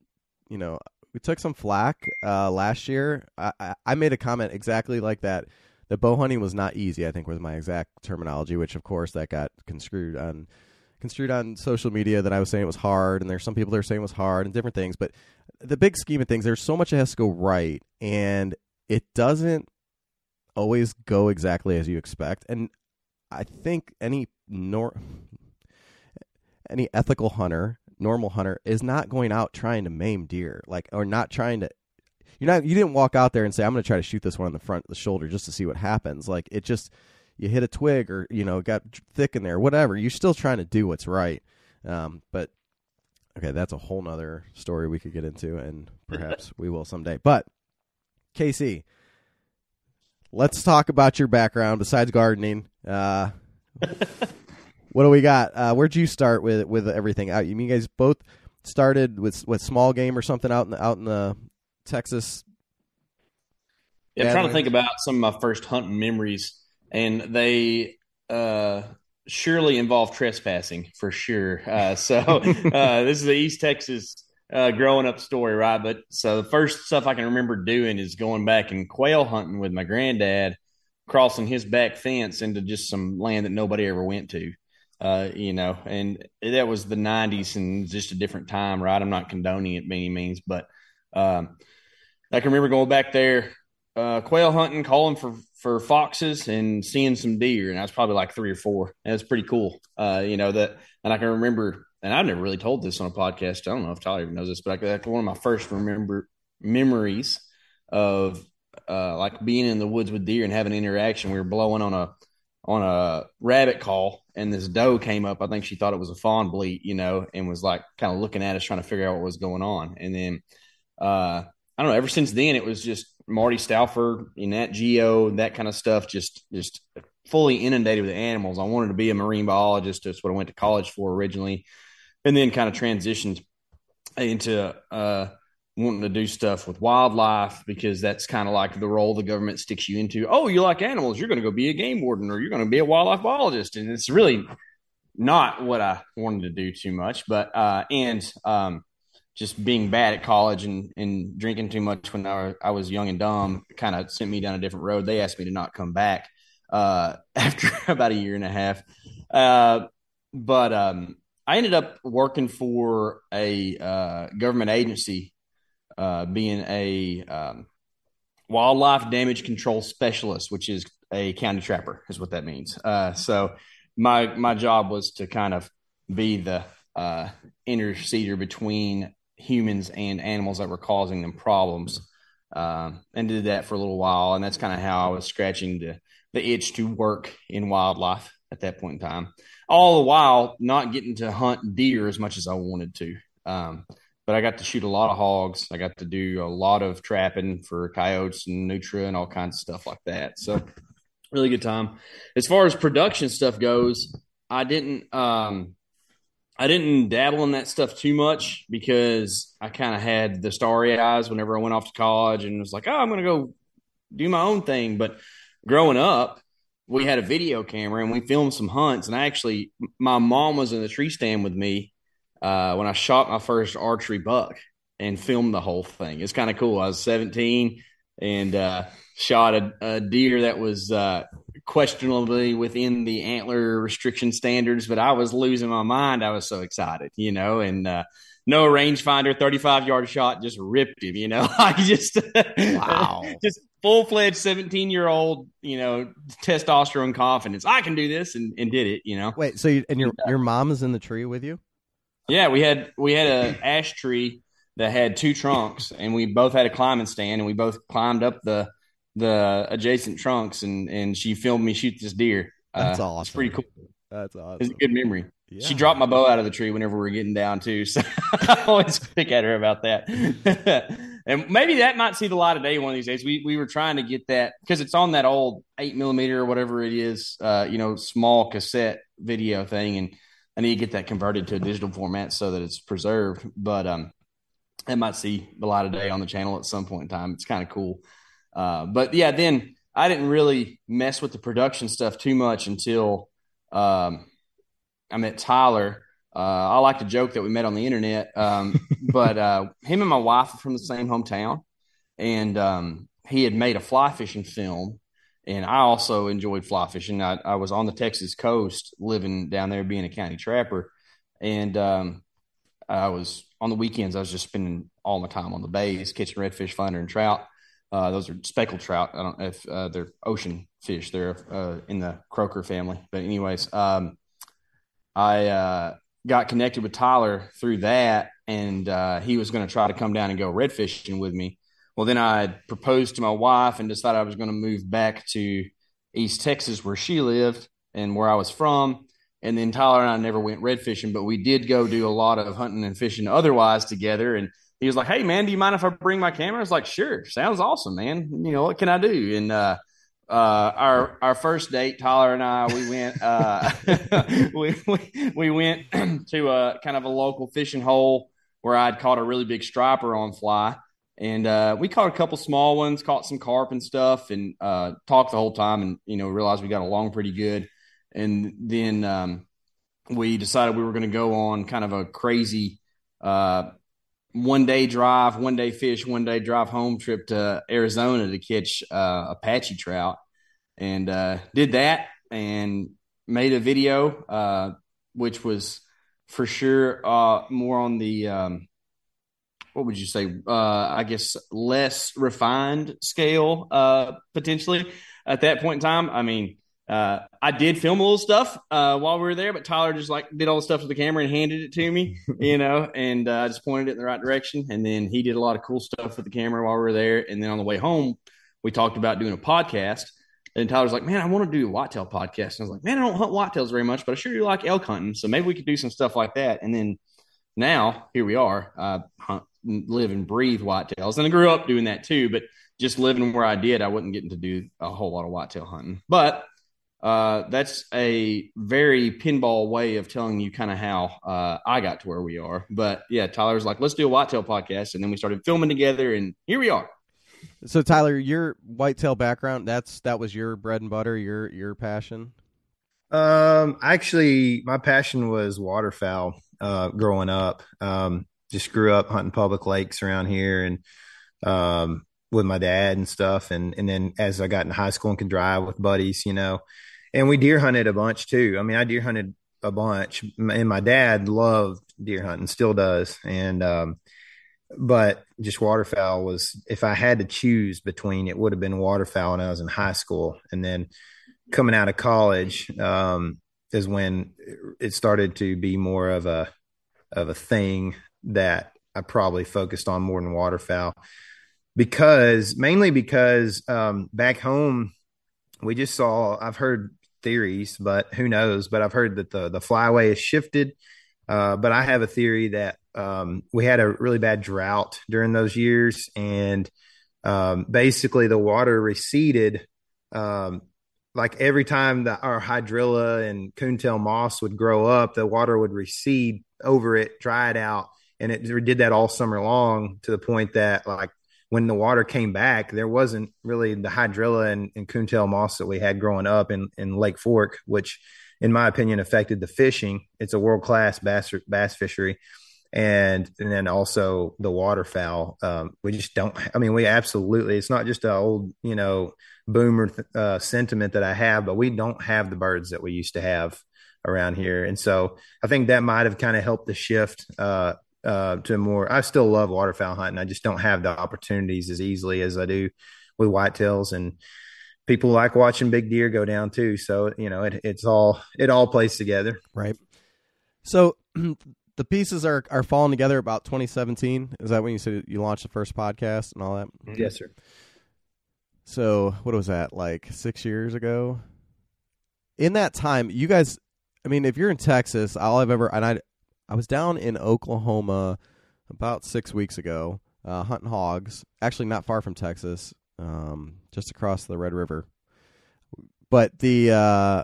you know, we took some flack uh, last year. I, I made a comment exactly like that. That bow hunting was not easy. I think was my exact terminology, which of course that got construed on construed on social media that I was saying it was hard, and there's some people that are saying it was hard and different things. But the big scheme of things, there's so much that has to go right, and it doesn't always go exactly as you expect. And I think any nor any ethical hunter, normal hunter, is not going out trying to maim deer, like or not trying to. You're not. You didn't walk out there and say, "I'm going to try to shoot this one on the front of the shoulder just to see what happens." Like it just you hit a twig or you know got thick in there, whatever. You're still trying to do what's right. Um, but okay, that's a whole nother story we could get into, and perhaps we will someday. But KC, let's talk about your background besides gardening. Uh, what do we got? Uh, where'd you start with with everything out? You mean you guys both started with with small game or something out in the, out in the Texas? Yeah, I'm trying to think about some of my first hunting memories, and they uh, surely involve trespassing for sure. Uh, so uh, this is the East Texas uh, growing up story, right? But so the first stuff I can remember doing is going back and quail hunting with my granddad, crossing his back fence into just some land that nobody ever went to. Uh, you know, and that was the '90s and just a different time, right? I'm not condoning it by any means, but um, I can remember going back there, uh, quail hunting, calling for for foxes, and seeing some deer, and I was probably like three or four. And it's pretty cool, uh, you know that. And I can remember and I've never really told this on a podcast. I don't know if Tyler even knows this, but I, one of my first remember memories of uh, like being in the woods with deer and having an interaction. We were blowing on a on a rabbit call, and this doe came up. I think she thought it was a fawn bleat, you know, and was like kind of looking at us, trying to figure out what was going on. And then uh, I don't know. Ever since then, it was just Marty Stouffer, in Nat Geo, that kind of stuff. Just just fully inundated with animals. I wanted to be a marine biologist. That's what I went to college for originally and then kind of transitioned into uh, wanting to do stuff with wildlife because that's kind of like the role the government sticks you into. Oh, you like animals? You're going to go be a game warden or you're going to be a wildlife biologist, and it's really not what I wanted to do too much. But uh, and um, just being bad at college and, and drinking too much when I, I was young and dumb kind of sent me down a different road. They asked me to not come back uh, after about a year and a half. Uh, but um, I ended up working for a uh, government agency, uh, being a um, wildlife damage control specialist, which is a county trapper, is what that means. Uh, so my my job was to kind of be the uh, interceder between humans and animals that were causing them problems, um, and did that for a little while. And that's kind of how I was scratching the the itch to work in wildlife at that point in time all the while not getting to hunt deer as much as I wanted to. Um, but I got to shoot a lot of hogs. I got to do a lot of trapping for coyotes and nutria and all kinds of stuff like that. So really good time. As far as production stuff goes, I didn't um, I didn't dabble in that stuff too much because I kind of had the starry eyes whenever I went off to college and was like, oh, I'm going to go do my own thing. But growing up, we had a video camera and we filmed some hunts. And I actually, my mom was in the tree stand with me uh, when I shot my first archery buck and filmed the whole thing. It's kind of cool. I was 17 and uh, shot a, a, deer that was uh, questionably within the antler restriction standards, but I was losing my mind. I was so excited, you know, and uh, no rangefinder, 35 yard shot, just ripped him, you know, I just, wow, just full fledged 17 year old, you know, testosterone confidence. I can do this and, and did it, you know. Wait, so you, and your your mom is in the tree with you? Yeah, we had we had a ash tree that had two trunks and we both had a climbing stand and we both climbed up the the adjacent trunks and and she filmed me shoot this deer. That's uh, awesome. It's pretty cool. That's awesome. It's a good memory. Yeah. She dropped my bow out of the tree whenever we were getting down too. So I always pick at her about that. and maybe that might see the light of day one of these days. We we were trying to get that because it's on that old eight millimeter or whatever it is, uh, you know, small cassette video thing, and I need to get that converted to a digital format so that it's preserved. But um, that might see the light of day on the channel at some point in time. It's kind of cool. Uh, but yeah, then I didn't really mess with the production stuff too much until um, I met Tyler. Uh, I like to joke that we met on the internet, um, but uh, him and my wife are from the same hometown, and um, he had made a fly fishing film, and I also enjoyed fly fishing. I, I, was on the Texas coast, living down there, being a county trapper, and um, I was on the weekends. I was just spending all my time on the bays, catching redfish, flounder, and trout. Uh, those are speckled trout. I don't know if uh, they're ocean fish. They're uh, in the croaker family. But anyways, um, I uh, got connected with Tyler through that, and uh, he was going to try to come down and go red fishing with me. Well, then I proposed to my wife and decided I was going to move back to East Texas, where she lived and where I was from. And then Tyler and I never went red fishing, but we did go do a lot of hunting and fishing otherwise together. And he was like, "Hey, man, do you mind if I bring my camera?" I was like, "Sure, sounds awesome, man. You know what can I do?" And uh, uh, our our first date, Tyler and I, we went uh, we, we, we went to a kind of a local fishing hole where I'd caught a really big striper on fly, and uh, we caught a couple small ones, caught some carp and stuff, and uh, talked the whole time, and you know realized we got along pretty good, and then um, we decided we were going to go on kind of a crazy uh, one day drive, one day fish, one day drive home trip to Arizona to catch uh, Apache trout, and uh, did that and made a video, uh, which was for sure uh, more on the um, what would you say? Uh, I guess less refined scale uh, potentially at that point in time. I mean, uh, I did film a little stuff uh, while we were there, but Tyler just like did all the stuff with the camera and handed it to me, you know, and uh, just pointed it in the right direction. And then he did a lot of cool stuff with the camera while we were there. And then on the way home, we talked about doing a podcast. And Tyler's like, "Man, I want to do a whitetail podcast." And I was like, "Man, I don't hunt whitetails very much, but I sure do like elk hunting, so maybe we could do some stuff like that." And then now here we are, I hunt, live and breathe whitetails, and I grew up doing that too. But just living where I did, I wasn't getting to do a whole lot of whitetail hunting, but uh, that's a very pinball way of telling you kind of how uh, I got to where we are. But yeah, Tyler's like, let's do a whitetail podcast, and then we started filming together, and here we are. So Tyler, your whitetail background that's that was your bread and butter, your your passion. Um, actually, my passion was waterfowl. Uh, growing up, um, just grew up hunting public lakes around here, and um, with my dad and stuff, and and then as I got in high school and could drive with buddies, you know, and we deer hunted a bunch too. I mean, I deer hunted a bunch, and my dad loved deer hunting, still does. And um, but just waterfowl was if I had to choose between, it would have been waterfowl when I was in high school, and then coming out of college um, is when it started to be more of a of a thing that I probably focused on more than waterfowl because mainly because um, back home we just saw I've heard theories, but who knows? But I've heard that the the flyway has shifted. Uh, but I have a theory that um, we had a really bad drought during those years, and um, basically the water receded. Um, like every time that our hydrilla and coontail moss would grow up, the water would recede over it, dry it out, and it did that all summer long to the point that like when the water came back, there wasn't really the hydrilla and, and coontail moss that we had growing up in, in Lake Fork, which, in my opinion, affected the fishing. It's a world class bass bass fishery, and and then also the waterfowl. Um, we just don't. I mean, we absolutely. It's not just an old you know boomer uh, sentiment that I have, but we don't have the birds that we used to have around here, and so I think that might have kind of helped the shift uh, uh, to more. I still love waterfowl hunting. I just don't have the opportunities as easily as I do with whitetails, and people like watching big deer go down too. So you know, it, it's all it all plays together, right? So the pieces are are falling together about 2017. Is that when you said you launched the first podcast and all that? Yes, sir. So what was that like six years ago? In that time, you guys. I mean, if you're in Texas, all I've ever and I I was down in Oklahoma about six weeks ago, uh, hunting hogs. Actually, not far from Texas, um, just across the Red River. But the uh,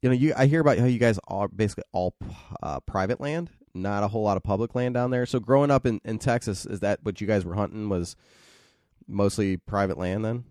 you know, you I hear about how you guys are basically all uh, private land, not a whole lot of public land down there. So growing up in, in Texas, is that what you guys were hunting? Was mostly private land then?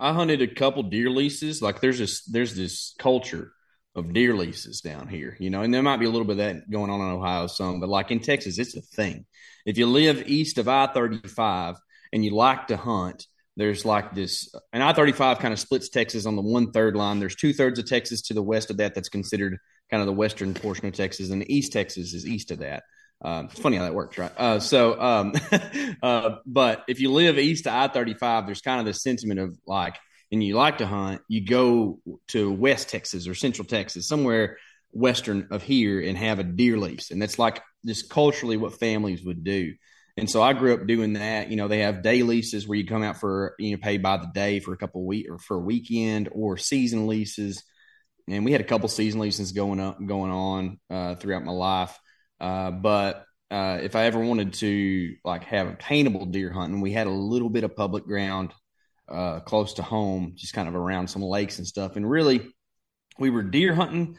I hunted a couple deer leases. Like there's this there's this culture of deer leases down here, you know, and there might be a little bit of that going on in Ohio some, but like in Texas, it's a thing. If you live east of I thirty five and you like to hunt, there's like this, and I 35 kind of splits Texas on the one third line. There's two thirds of Texas to the west of that that's considered kind of the western portion of Texas, and East Texas is east of that. Um, it's funny how that works, right? Uh, so, um, uh, but if you live east of I 35, there's kind of this sentiment of like, and you like to hunt, you go to West Texas or Central Texas, somewhere western of here, and have a deer lease. And that's like just culturally what families would do. And so I grew up doing that. You know, they have day leases where you come out for, you know, pay by the day for a couple of week or for a weekend or season leases. And we had a couple season leases going up, going on uh, throughout my life. Uh, but uh, if I ever wanted to like have obtainable deer hunting, we had a little bit of public ground uh, close to home, just kind of around some lakes and stuff. And really, we were deer hunting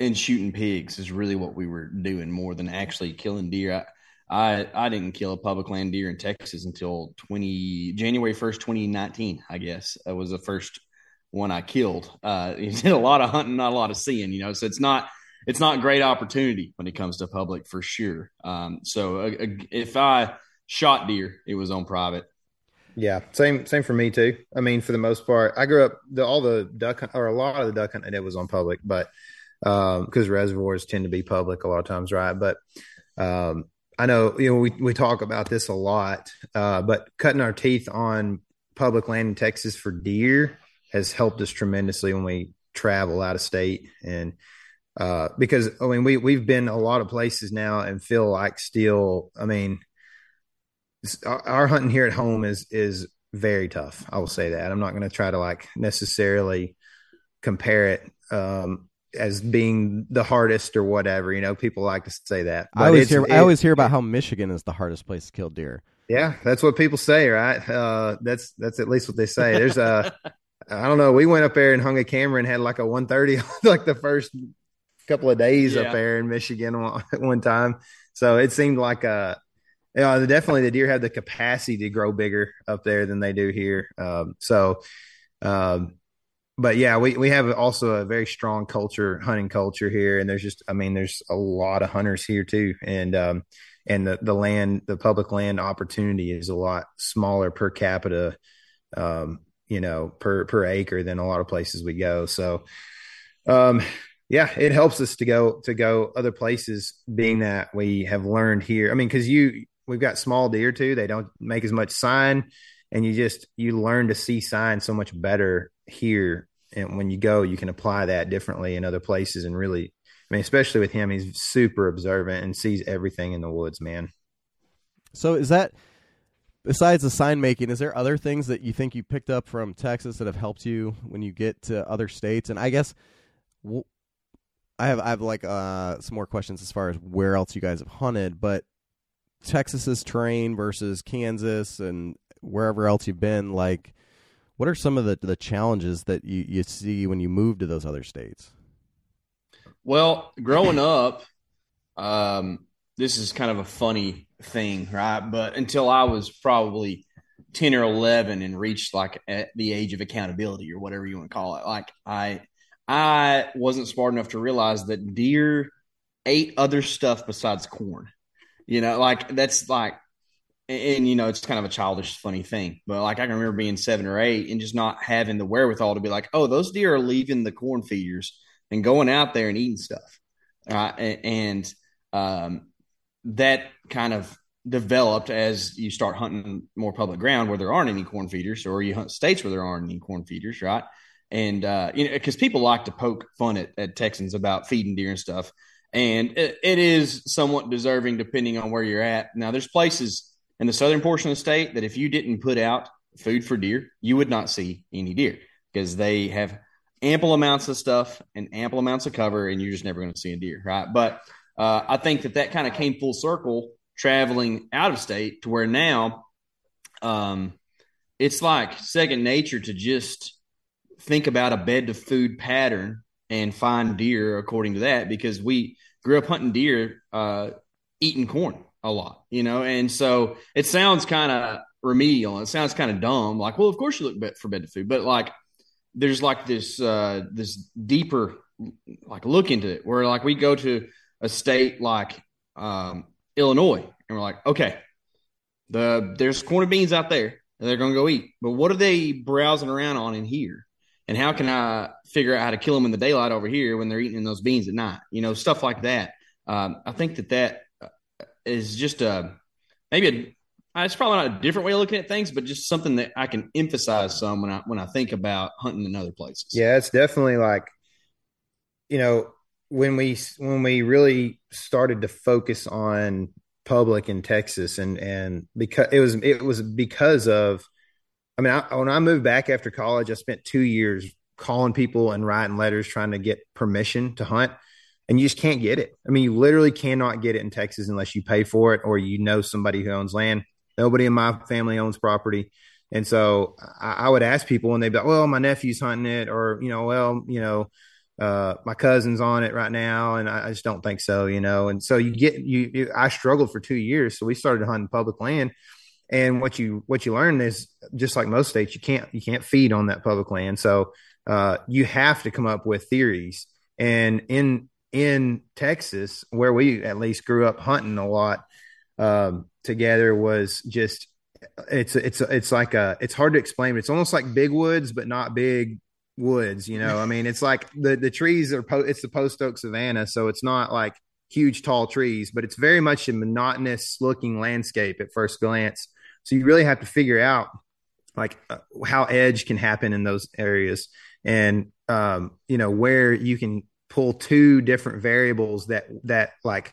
and shooting pigs is really what we were doing more than actually killing deer. I, I I didn't kill a public land deer in Texas until twenty January first, twenty nineteen. I guess that was the first one I killed. Uh, you did a lot of hunting, not a lot of seeing. You know, so it's not it's not great opportunity when it comes to public for sure. Um, so uh, uh if I shot deer, it was on private. Yeah, same same for me too. I mean, for the most part, I grew up the, all the duck or a lot of the duck hunting it was on public, but because um, reservoirs tend to be public a lot of times, right? But um, I know you know we we talk about this a lot, uh, but cutting our teeth on public land in Texas for deer has helped us tremendously when we travel out of state and uh, because I mean we we've been a lot of places now and feel like still I mean our, our hunting here at home is is very tough. I will say that I'm not going to try to like necessarily compare it um, as being the hardest or whatever. You know, people like to say that. But I always hear it, I always hear about how Michigan is the hardest place to kill deer. Yeah, that's what people say, right? Uh, that's that's at least what they say. There's a I don't know. We went up there and hung a camera and had like a 130 like the first couple of days yeah. up there in Michigan one, one time. So it seemed like a know, definitely the deer have the capacity to grow bigger up there than they do here. Um, so um, but yeah, we, we have also a very strong culture, hunting culture here. And there's just, I mean, there's a lot of hunters here too. And, um, and the, the land, the public land opportunity is a lot smaller per capita, um, you know, per, per acre than a lot of places we go. So, um, yeah, it helps us to go, to go other places being that we have learned here. I mean, cause you, we've got small deer too. They don't make as much sign and you just, you learn to see sign so much better here. And when you go you can apply that differently in other places and really i mean especially with him he's super observant and sees everything in the woods man. So is that besides the sign making is there other things that you think you picked up from texas that have helped you when you get to other states? And i guess i have i have like uh some more questions as far as where else you guys have hunted but texas's terrain versus kansas and wherever else you've been like what are some of the, the challenges that you, you see when you move to those other states? Well, growing up, um, this is kind of a funny thing, right? But until I was probably 10 or 11 and reached like at the age of accountability or whatever you want to call it, like I, I wasn't smart enough to realize that deer ate other stuff besides corn. You know, like that's like and, and, you know it's kind of a childish funny thing but like i can remember being seven or eight and just not having the wherewithal to be like oh those deer are leaving the corn feeders and going out there and eating stuff. Uh, and um, that kind of developed as you start hunting more public ground where there aren't any corn feeders or you hunt states where there aren't any corn feeders right? And uh, you know because people like to poke fun at, at texans about feeding deer and stuff and it, it is somewhat deserving depending on where you're at now there's places in the southern portion of the state that if you didn't put out food for deer, you would not see any deer because they have ample amounts of stuff and ample amounts of cover, and you're just never going to see a deer, right? But uh, I think that that kind of came full circle traveling out of state to where now um, it's like second nature to just think about a bed to food pattern and find deer according to that because we grew up hunting deer uh, eating corn a lot, you know, and so it sounds kind of remedial. It sounds kind of dumb. Like, well, of course you look for bedded food, but like there's like this uh, this deeper like look into it where like we go to a state like um, Illinois and we're like, okay, the there's corn beans out there and they're to go eat, but what are they browsing around on in here? And how can I figure out how to kill them in the daylight over here when they're eating those beans at night? You know, stuff like that. Um, I think that that uh, just a maybe a it's probably not a different way of looking at things, but just something that I can emphasize some when I when I think about hunting in other places. Yeah, it's definitely like, you know, when we when we really started to focus on public in Texas, and and because it was it was because of, I mean, I, when I moved back after college, I spent two years calling people and writing letters trying to get permission to hunt and you just can't get it. I mean, you literally cannot get it in Texas unless you pay for it or you know somebody who owns land. Nobody in my family owns property. And so I, I would ask people and they'd be like, well, my nephew's hunting it, or, you know, well, you know, uh, my cousin's on it right now. And I, I, just don't think so, you know? And so you get, you, you, I struggled for two years. So we started hunting public land. And what you, what you learn is just like most states, you can't, you can't feed on that public land. So, uh, you have to come up with theories. And in, in Texas, where we at least grew up hunting a lot, um, together was just it's it's it's like a it's hard to explain. It's almost like big woods, but not big woods. You know, I mean, it's like the the trees are po- it's the post oak savanna, so it's not like huge tall trees, but it's very much a monotonous looking landscape at first glance. So you really have to figure out like uh, how edge can happen in those areas, and um, you know where you can pull two different variables that that like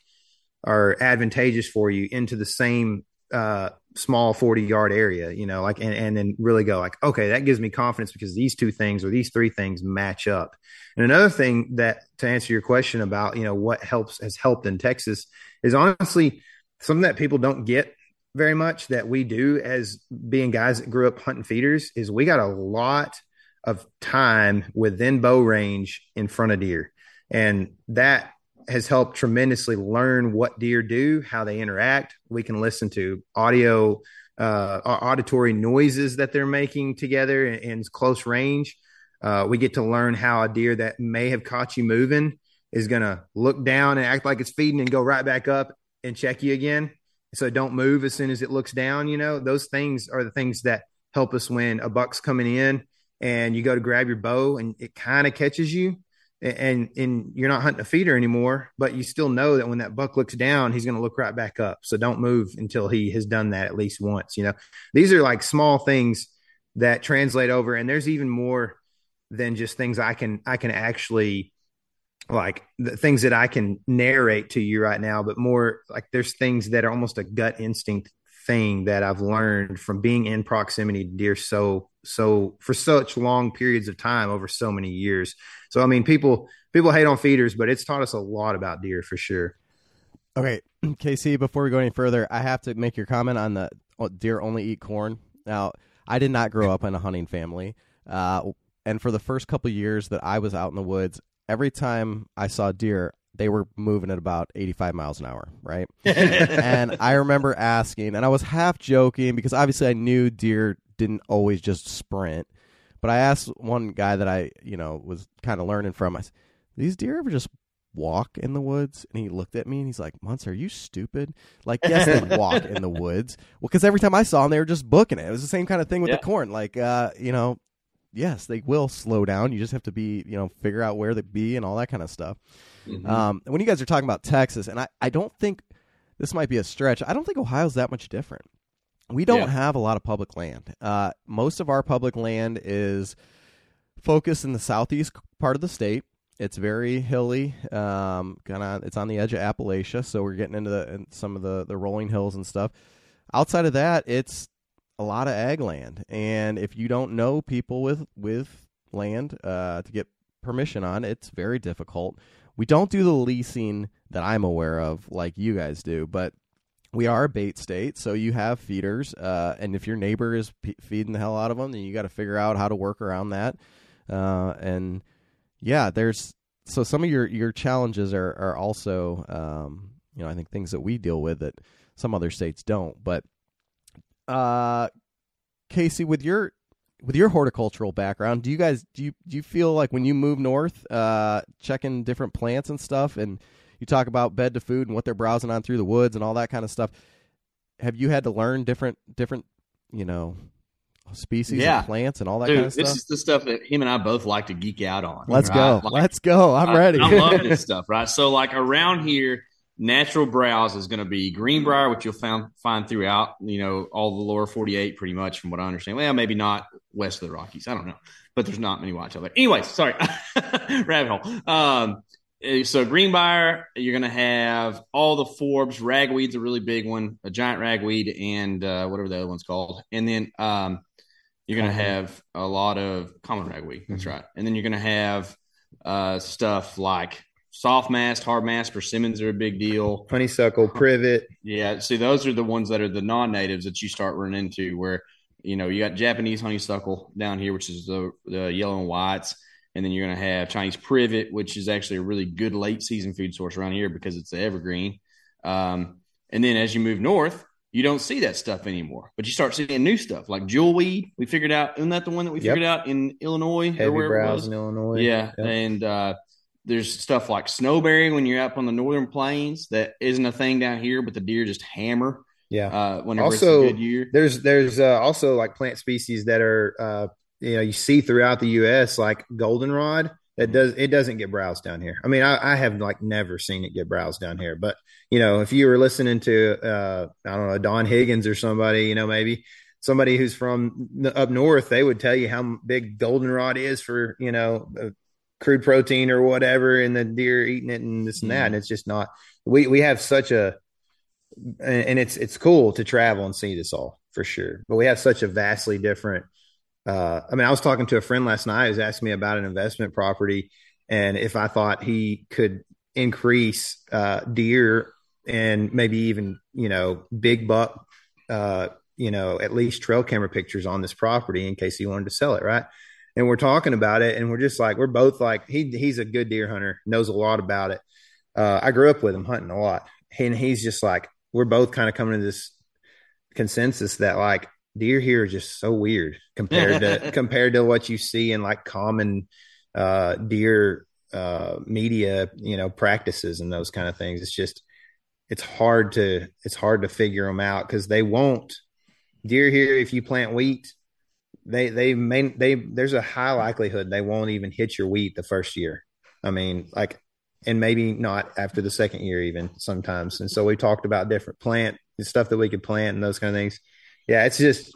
are advantageous for you into the same uh, small 40 yard area, you know, like, and, and then really go like, okay, that gives me confidence because these two things or these three things match up. And another thing that to answer your question about, you know, what helps has helped in Texas is honestly something that people don't get very much that we do as being guys that grew up hunting feeders is we got a lot of time within bow range in front of deer. And that has helped tremendously learn what deer do, how they interact. We can listen to audio, uh, auditory noises that they're making together in, in close range. Uh, we get to learn how a deer that may have caught you moving is going to look down and act like it's feeding and go right back up and check you again. So don't move as soon as it looks down. You know, those things are the things that help us when a buck's coming in and you go to grab your bow and it kind of catches you and and you're not hunting a feeder anymore, but you still know that when that buck looks down, he's going to look right back up. So don't move until he has done that at least once. You know, these are like small things that translate over, and there's even more than just things I can I can actually like the things that I can narrate to you right now, but more like there's things that are almost a gut instinct thing that I've learned from being in proximity to deer so so for such long periods of time over so many years. So I mean, people people hate on feeders, but it's taught us a lot about deer for sure. Okay, KC. Before we go any further, I have to make your comment on the oh, deer only eat corn. Now, I did not grow up in a hunting family, uh, and for the first couple years that I was out in the woods, every time I saw deer, they were moving at about 85 miles an hour, right? and I remember asking, and I was half joking because obviously I knew deer didn't always just sprint. But I asked one guy that I, you know, was kind of learning from. I said, "These deer ever just walk in the woods?" And he looked at me and he's like, "Muntz, are you stupid? Like, yes, they walk in the woods. Well, because every time I saw them, they were just booking it. It was the same kind of thing with yeah. the corn. Like, uh, you know, yes, they will slow down. You just have to be, you know, figure out where they be and all that kind of stuff. Mm-hmm. Um, when you guys are talking about Texas, and I, I don't think this might be a stretch. I don't think Ohio's that much different. We don't yeah. have a lot of public land. Uh, most of our public land is focused in the southeast part of the state. It's very hilly. Um, kind of, it's on the edge of Appalachia, so we're getting into the, some of the the rolling hills and stuff. Outside of that, it's a lot of ag land, and if you don't know people with with land uh, to get permission on, it's very difficult. We don't do the leasing that I'm aware of like you guys do, but we are a bait state, so you have feeders, uh, and if your neighbor is feeding the hell out of them, then you got to figure out how to work around that. Uh, and yeah, there's so some of your your challenges are are also um, you know I think things that we deal with that some other states don't. But uh, KC, with your with your horticultural background, do you guys do you do you feel like when you move north, uh, checking different plants and stuff, and you talk about bed to food and what they're browsing on through the woods and all that kind of stuff? Have you had to learn different different you know species Yeah. of plants and all that Dude, kind of this stuff? is the stuff that him and I both like to geek out on. Let's right? go. Like, Let's go. I'm I- ready. I, love this stuff, right? So, like around here, natural browse is going to be greenbrier, which you'll find find throughout, you know, all the lower 48, pretty much, from what I understand. Well, maybe not west of the Rockies. I don't know, but there's not many whitetail there. Anyways, sorry, rabbit hole. Um, eh, so greenbrier, you're going to have all the forbs. Ragweed's a really big one, a giant ragweed, and uh, whatever the other one's called, and then um, you're going to have a lot of common ragweed. That's right, and then you're going to have uh, stuff like soft mast, hard mast, persimmons are a big deal. Honeysuckle, privet. Yeah, see, those are the ones that are the non-natives that you start running into. Where you know you got Japanese honeysuckle down here, which is the the yellow and whites, and then you're going to have Chinese privet, which is actually a really good late season food source around here because it's the evergreen. Um, and then as you move north, you don't see that stuff anymore, but you start seeing new stuff like jewelweed. We figured out, isn't that the one that we Yep. figured out in Illinois or Heavy wherever it was? in Illinois. Yeah, Yep. and uh, there's stuff like snowberry when you're up on the northern plains that isn't a thing down here, but the deer just hammer yeah. uh, whenever Also, it's a good year. There's there's uh, also like plant species that are uh, you know you see throughout the U.S. like goldenrod. That does it doesn't get browsed down here. I mean, I, I have like never seen it get browsed down here. But you know, if you were listening to uh, I don't know Don Higgins or somebody, you know, maybe somebody who's from up north, they would tell you how big goldenrod is for you know uh, crude protein or whatever, and the deer eating it and this and that. And it's just not. We we have such a and, it's it's cool to travel and see this all for sure. But we have such a vastly different. Uh, I mean, I was talking to a friend last night. Was asking me about an investment property, and if I thought he could increase uh, deer and maybe even you know big buck, uh, you know at least trail camera pictures on this property in case he wanted to sell it, right? And we're talking about it, and we're just like we're both like he he's a good deer hunter, knows a lot about it. Uh, I grew up with him hunting a lot, and he's just like we're both kind of coming to this consensus that like deer here are just so weird compared to compared to what you see in like common uh deer uh media you know practices and those kind of things it's just it's hard to it's hard to figure them out because they won't deer here if you plant wheat they they may they there's a high likelihood they won't even hit your wheat the first year. I mean like and maybe not after the second year even sometimes. And so we talked about different plant stuff that we could plant and those kind of things. Yeah it's just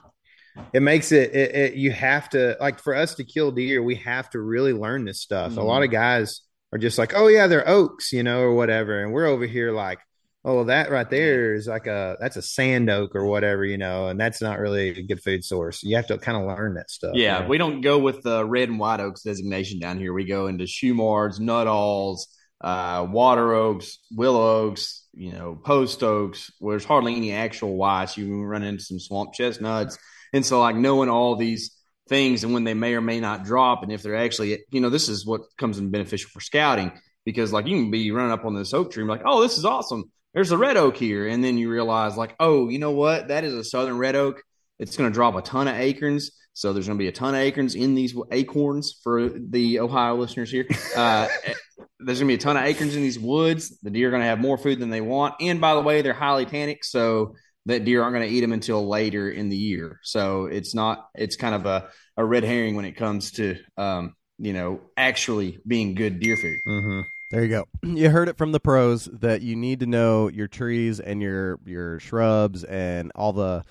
it makes it, it, it you have to like for us to kill deer we have to really learn this stuff. A lot mm-hmm. of guys are just like oh yeah they're oaks you know or whatever. And we're over here like oh that right there is like a that's a sand oak or whatever you know and that's not really a good food source you have to kind of learn that stuff Yeah, know? we don't go with the red and white oaks designation down here. We go into shumards, nuttalls, uh, water oaks, willow oaks, you know, post oaks. Where there's hardly any actual whites. You run into some swamp chestnuts, and so like knowing all these things and when they may or may not drop, and if they're actually, you know, this is what comes in beneficial for scouting because like you can be running up on this oak tree and be like, oh, this is awesome. There's a red oak here, and then you realize like, oh, you know what? That is a southern red oak it's going to drop a ton of acorns. So there's going to be a ton of acorns in these acorns for the Ohio listeners here. Uh, there's going to be a ton of acorns in these woods. The deer are going to have more food than they want. And by the way, they're highly tannic. So that deer aren't going to eat them until later in the year. So it's not, it's kind of a, a red herring when it comes to, um, you know, actually being good deer food. Mhm. There you go. You heard it from the pros that you need to know your trees and your your shrubs and all the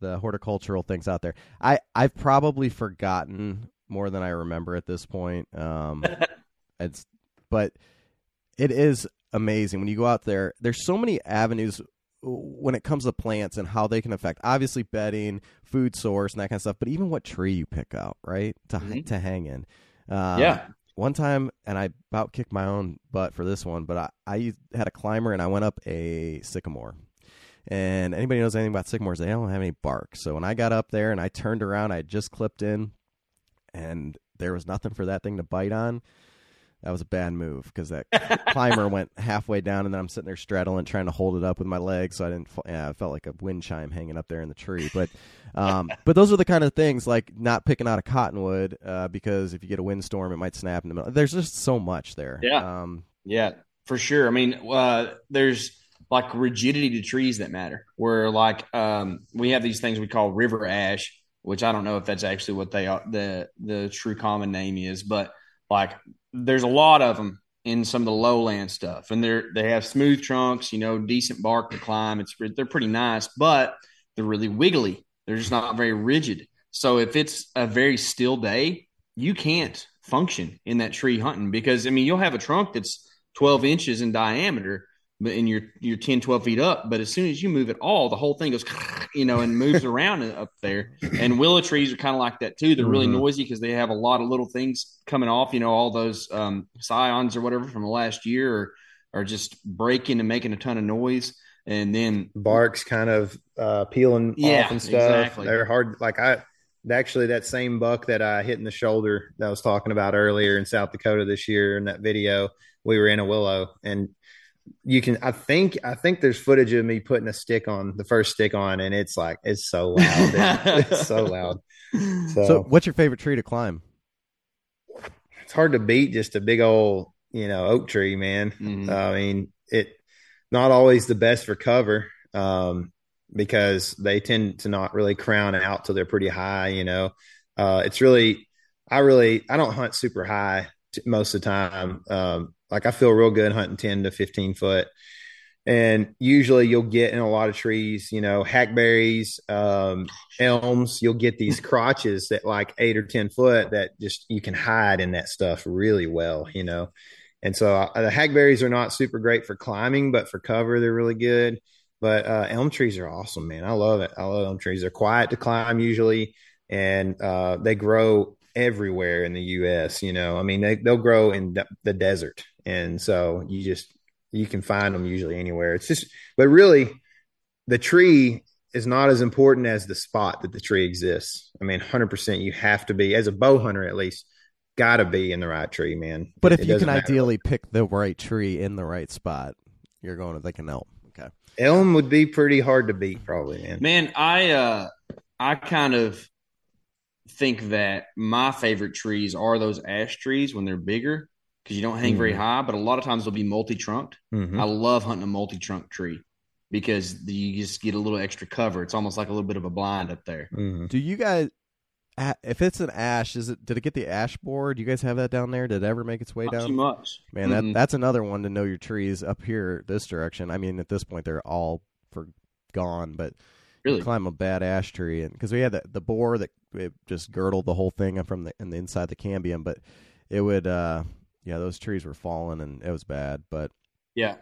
the horticultural things out there. I I've probably forgotten more than I remember at this point. Um, it's but it is amazing when you go out there. There's so many avenues when it comes to plants and how they can affect obviously bedding, food source, and that kind of stuff. But even what tree you pick out, right, to Mhm. to hang in. Um, yeah. One time and i about kicked my own butt for this one but I, I had a climber and i went up a sycamore. And anybody knows anything about sycamores they don't have any bark. So when i got up there and i turned around i just clipped in and there was nothing for that thing to bite on that was a bad move because that climber went halfway down, and then I'm sitting there straddling, trying to hold it up with my legs, so I didn't. Yeah, I felt like a wind chime hanging up there in the tree. But, um, but those are the kind of things like not picking out a cottonwood uh, because if you get a windstorm, it might snap in the middle. There's just so much there. Yeah, um, yeah, for sure. I mean, uh, there's like rigidity to trees that matter. Where like um, we have these things we call river ash, which I don't know if that's actually what they are, the the true common name is, but like there's a lot of them in some of the lowland stuff, and they're they have smooth trunks, you know, decent bark to climb. It's they're pretty nice, but they're really wiggly. They're just not very rigid. So if it's a very still day, you can't function in that tree hunting because I mean you'll have a trunk that's 12 inches in diameter, and you're you're 10 12 feet up but as soon as you move it all the whole thing goes you know and moves around up there and willow trees are kind of like that too they're really mm-hmm. noisy because they have a lot of little things coming off you know all those um, scions or whatever from the last year are, are just breaking and making a ton of noise and then barks kind of uh, peeling yeah, off and stuff exactly. they're hard like i actually that same buck that i hit in the shoulder that i was talking about earlier in south dakota this year in that video we were in a willow and you can i think i think there's footage of me putting a stick on the first stick on and it's like it's so loud it's so loud. So, so, what's your favorite tree to climb? It's hard to beat just a big old you know oak tree man. Mm-hmm. i mean it not always the best for cover um, because they tend to not really crown out till they're pretty high you know? Uh, it's really i really i don't hunt super high most of the time um, like I feel real good hunting 10 to 15 foot. And usually you'll get in a lot of trees, you know, hackberries, um, elms, you'll get these crotches that like eight or 10 foot that just you can hide in that stuff really well, you know. And so uh, the hackberries are not super great for climbing, but for cover, they're really good. But uh, elm trees are awesome, man. I love it. I love elm trees. They're quiet to climb usually, and uh, they grow everywhere in the U.S. You know, I mean, they they'll grow in the desert, and so you just you can find them usually anywhere. It's just, but really, the tree is not as important as the spot that the tree exists. I mean, hundred percent, you have to be as a bow hunter at least. Got to be in the right tree, man. But it, if you can ideally pick the right tree in the right spot, you're going to like an elm. Okay, elm would be pretty hard to beat, probably, man. Man, I uh, I kind of think that my favorite trees are those ash trees when they're bigger because you don't hang mm-hmm. very high, but a lot of times they'll be multi trunked. Mm-hmm. I love hunting a multi trunk tree because you just get a little extra cover. It's almost like a little bit of a blind up there. Mm-hmm. Do you guys, if it's an ash, is it? Did it get the ash borer? Do you guys have that down there? Did it ever make its way Not down? Too much, man. That that's another one to know your trees up here this direction. I mean, at this point they're all for gone, but really climb a bad ash tree, and because we had the the borer that it just girdled the whole thing from the in the inside the cambium, but it would, uh yeah, those trees were falling, and it was bad. But yeah,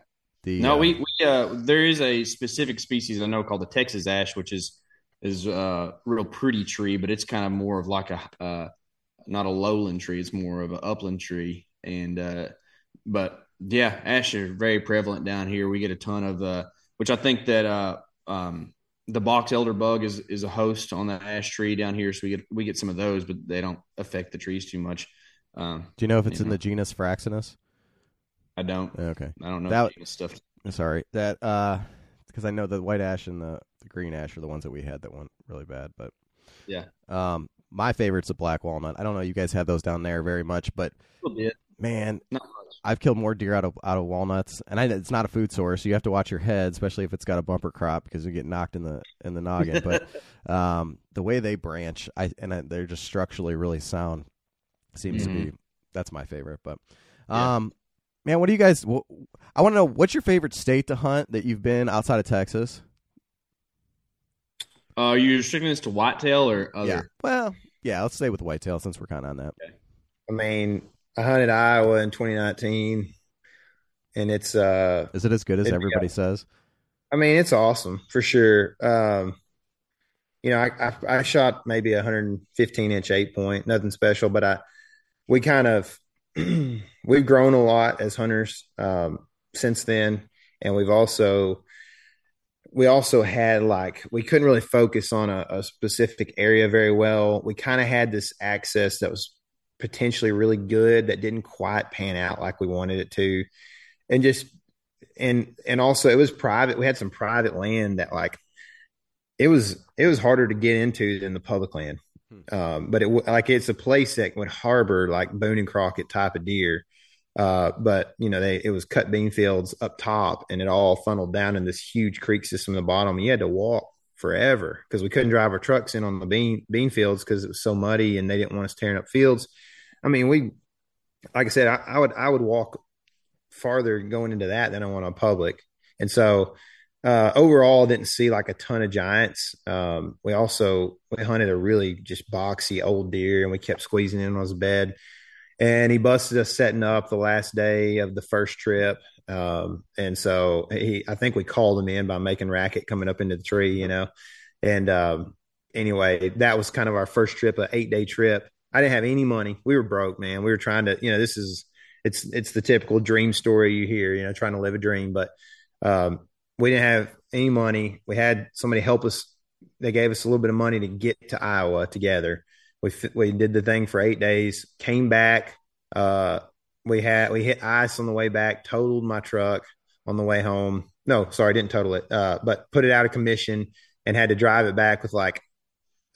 the no, uh, we we uh there is a specific species I know called the Texas ash, which is is a real pretty tree, but it's kind of more of like a uh, not a lowland tree; it's more of an upland tree. And uh, but yeah, ash are very prevalent down here. We get a ton of uh, which I think that uh, um, the box elder bug is is a host on the ash tree down here, so we get we get some of those, but they don't affect the trees too much. Um, Do you know if it's in know. the genus Fraxinus? I don't. Okay, I don't know that stuff. Sorry, that uh, because I know the white ash and the, the green ash are the ones that we had that went really bad. But yeah, um, my favorite's the black walnut. I don't know if you guys have those down there very much, but man, I've killed more deer out of out of walnuts, and I, it's not a food source. You have to watch your head, especially if it's got a bumper crop, because you get knocked in the in the noggin. but um, the way they branch, I and I, they're just structurally really sound. Seems mm-hmm. to be mm-hmm. that's my favorite. But um, yeah. man, what do you guys? Well, I want to know what's your favorite state to hunt that you've been outside of Texas. Uh, are you restricting this to whitetail or other? Yeah. Well, yeah. Let's stay with whitetail since we're kind of on that. Okay. I mean, I hunted Iowa in 2019, and it's uh, is it as good as it, everybody yeah. says? I mean, it's awesome for sure. Um, you know, I, I, I shot maybe a 115 inch eight point, nothing special, but I we kind of we've grown a lot as hunters um, since then, and we've also we also had like we couldn't really focus on a, a specific area very well. We kind of had this access that was potentially really good that didn't quite pan out like we wanted it to, and just and and also it was private. We had some private land that like it was it was harder to get into than the public land. Hmm. Um, but it like it's a place that would harbor like Boone and Crockett type of deer. Uh, but you know, they it was cut bean fields up top, and it all funneled down in this huge creek system at the bottom. You had to walk forever because we couldn't drive our trucks in on the bean bean fields because it was so muddy, and they didn't want us tearing up fields. I mean, we, like I said, I, I would I would walk farther going into that than I went on public, and so uh, overall, didn't see like a ton of giants. Um, we also we hunted a really just boxy old deer, and we kept squeezing in on his bed. And he busted us setting up the last day of the first trip. Um, and so he, I think we called him in by making racket coming up into the tree, you know. And um, anyway, that was kind of our first trip, an eight day trip. I didn't have any money. We were broke, man. We were trying to, you know, this is it's it's the typical dream story you hear, you know, trying to live a dream. But um, we didn't have any money. We had somebody help us. They gave us a little bit of money to get to Iowa together. We we did the thing for eight days. Came back. Uh, we had we hit ice on the way back. Totaled my truck on the way home. No, sorry, didn't total it. Uh, but put it out of commission and had to drive it back with like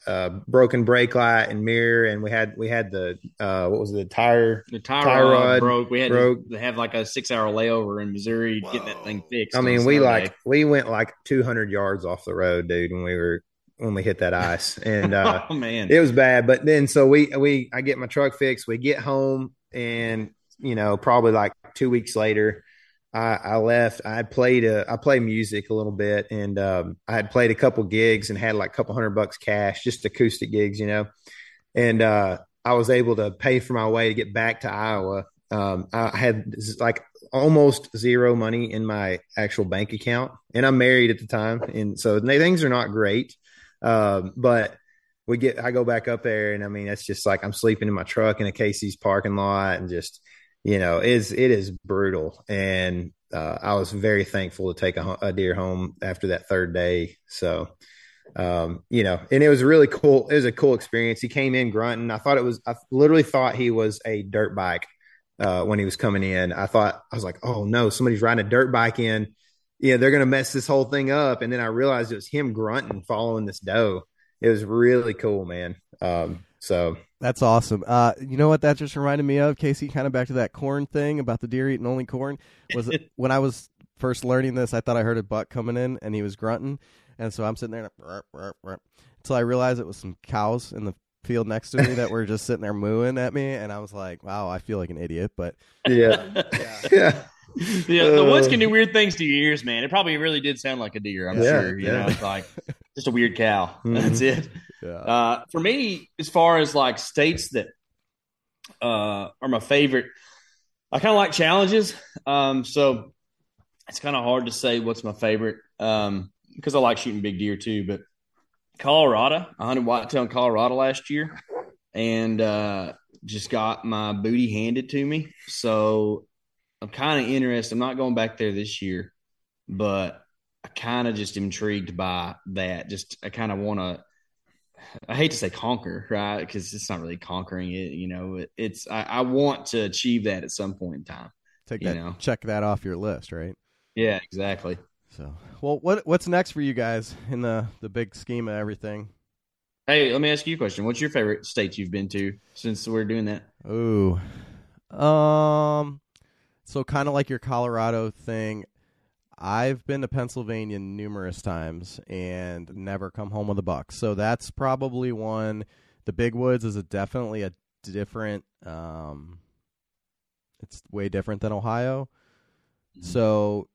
uh, broken brake light and mirror, and we had we had the uh, what was it, the tire the tire, tire rod broke. We had broke. to have like a six hour layover in Missouri Whoa. getting that thing fixed. I mean, we like we went like two hundred yards off the road, dude, when we were when we hit that ice, and uh, oh man, it was bad. But then so we we I get my truck fixed. We get home, and you know probably like two weeks later I, I left. I played a, I play music a little bit, and um, I had played a couple gigs and had like a couple hundred bucks cash, just acoustic gigs, you know. And uh, I was able to pay for my way to get back to Iowa. Um, I had like almost zero money in my actual bank account, and I'm married at the time, and so things are not great. Um, but we get, I go back up there, and I mean, it's just like I'm sleeping in my truck in a Casey's parking lot, and just you know, is it is brutal. And uh, I was very thankful to take a, a, deer home after that third day. So, um, you know, and it was really cool. It was a cool experience. He came in grunting. I thought it was, I literally thought he was a dirt bike uh, when he was coming in. I thought, I was like, oh no, somebody's riding a dirt bike in. Yeah, they're going to mess this whole thing up. And then I realized it was him grunting following this doe. It was really cool, man. Um, so that's awesome. Uh, you know what that just reminded me of, KC? Kind of back to that corn thing about the deer eating only corn. Was when I was first learning this, I thought I heard a buck coming in and he was grunting, and so I'm sitting there until I realized it was some cows in the field next to me that were just sitting there mooing at me, and I was like, "Wow, I feel like an idiot." But yeah, yeah. yeah. yeah, the woods can do weird things to your ears, man. It probably really did sound like a deer. I'm yeah, sure. You yeah. know, it's like just a weird cow. Mm-hmm. That's it. Yeah. Uh, for me, as far as like states that uh, are my favorite, I kind of like challenges. Um, so it's kind of hard to say what's my favorite um, because I like shooting big deer too. But Colorado, I hunted whitetail in Colorado last year, and uh, just got my booty handed to me. So I'm kind of interested. I'm not going back there this year, but I kind of just intrigued by that. Just I kind of want to. I hate to say conquer, right? Because it's not really conquering it. You know, it, it's I, I, want to achieve that at some point in time. Take that, know? check that off your list, right? Yeah, exactly. So, well, what what's next for you guys in the the big scheme of everything? Hey, let me ask you a question. What's your favorite states you've been to since we're doing that? Ooh, um, so kind of like your Colorado thing. I've been to Pennsylvania numerous times and never come home with a buck. So that's probably one. The Big Woods is a definitely a different. Um, it's way different than Ohio. Mm-hmm. So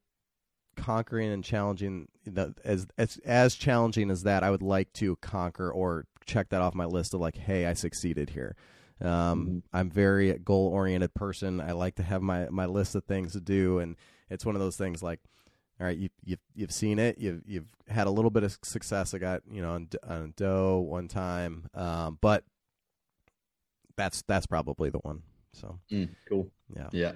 conquering and challenging the, as as as challenging as that, I would like to conquer or check that off my list of like, hey, I succeeded here. Um, mm-hmm. I'm very goal oriented person. I like to have my my list of things to do, and it's one of those things like all right, you, you've you've seen it. You've you've had a little bit of success. I got you know on, on doe one time, um, but that's that's probably the one. So mm, cool. Yeah. Yeah.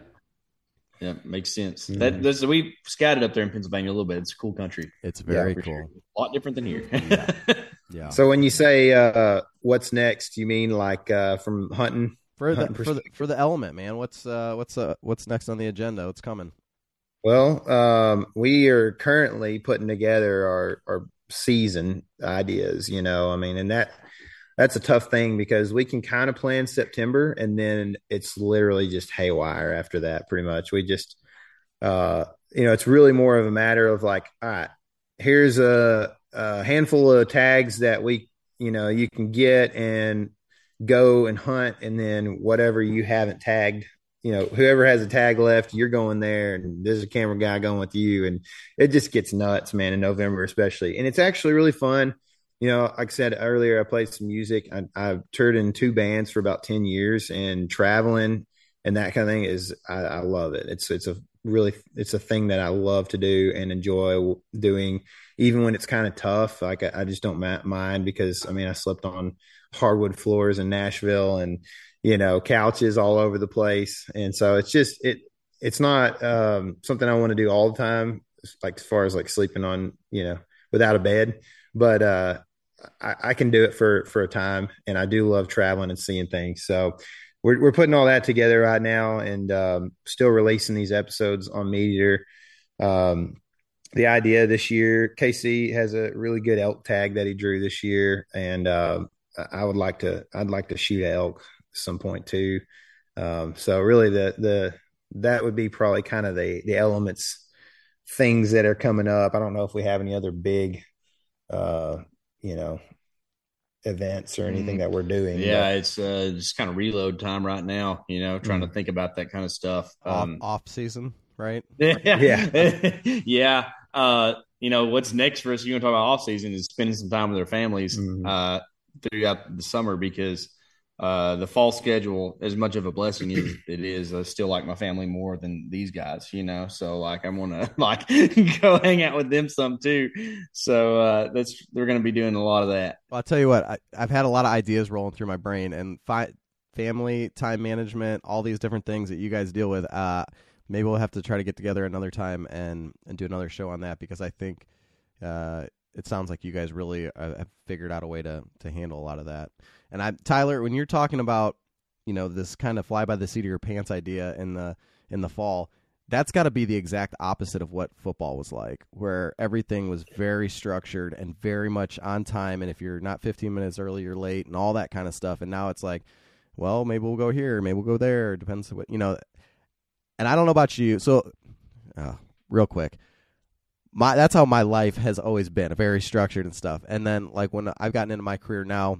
Yeah, makes sense. Mm. That there's, we scattered up there in Pennsylvania a little bit. It's a cool country. It's very yeah, cool. Sure. A lot different than here. yeah. yeah. So when you say uh, what's next, you mean like uh, from hunting for the for the for the element, man. What's uh what's uh what's next on the agenda? What's coming? Well, um, we are currently putting together our our season ideas. You know, I mean, and that that's a tough thing because we can kind of plan September and then it's literally just haywire after that. Pretty much, we just uh, you know, it's really more of a matter of like, all right, here's a, a handful of tags that we you know you can get and go and hunt and then whatever you haven't tagged you know whoever has a tag left you're going there and there's a camera guy going with you and it just gets nuts man in november especially. And it's actually really fun. You know like i said earlier i played some music. I, i've toured in two bands for about 10 years and traveling and that kind of thing is I, I love it. It's it's a really it's a thing that i love to do and enjoy doing even when it's kind of tough. Like I, I just don't mind because i mean i slept on hardwood floors in Nashville and you know couches all over the place. And so it's just it it's not um, something I want to do all the time like as far as like sleeping on you know without a bed. But uh I, I can do it for for a time. And I do love traveling and seeing things. So we're, we're putting all that together right now and um, still releasing these episodes on MeatEater. Um, the idea this year, KC has a really good elk tag that he drew this year, and uh, I would like to I'd like to shoot elk some point too. Um, so really the the that would be probably kind of the the elements things that are coming up. I don't know if we have any other big uh you know events or anything mm. that we're doing. Yeah, but. it's uh, just kind of reload time right now. You know, trying mm. to think about that kind of stuff. Um, off, off season, right? Yeah, yeah, yeah. Uh, you know, what's next for us? You want to talk about off season is spending some time with their families. Mm-hmm. Uh, throughout the summer because uh, the fall schedule, as much of a blessing as it is, I still like my family more than these guys, you know. So like I want to like go hang out with them some too. So uh, that's they're to be doing a lot of that. Well, I'll tell you what, I, have had a lot of ideas rolling through my brain, and fi- family time management, all these different things that you guys deal with. Uh, maybe we'll have to try to get together another time and and do another show on that because I think uh, it sounds like you guys really uh, have figured out a way to to handle a lot of that. And I, Tyler, when you're talking about you know this kind of fly by the seat of your pants idea in the in the fall, that's got to be the exact opposite of what football was like, where everything was very structured and very much on time. And if you're not 15 minutes early, you're late, and all that kind of stuff. And now it's like, well, maybe we'll go here, maybe we'll go there. Depends what you know. And I don't know about you, so uh, real quick my that's how my life has always been, very structured and stuff. And then like when I've gotten into my career now,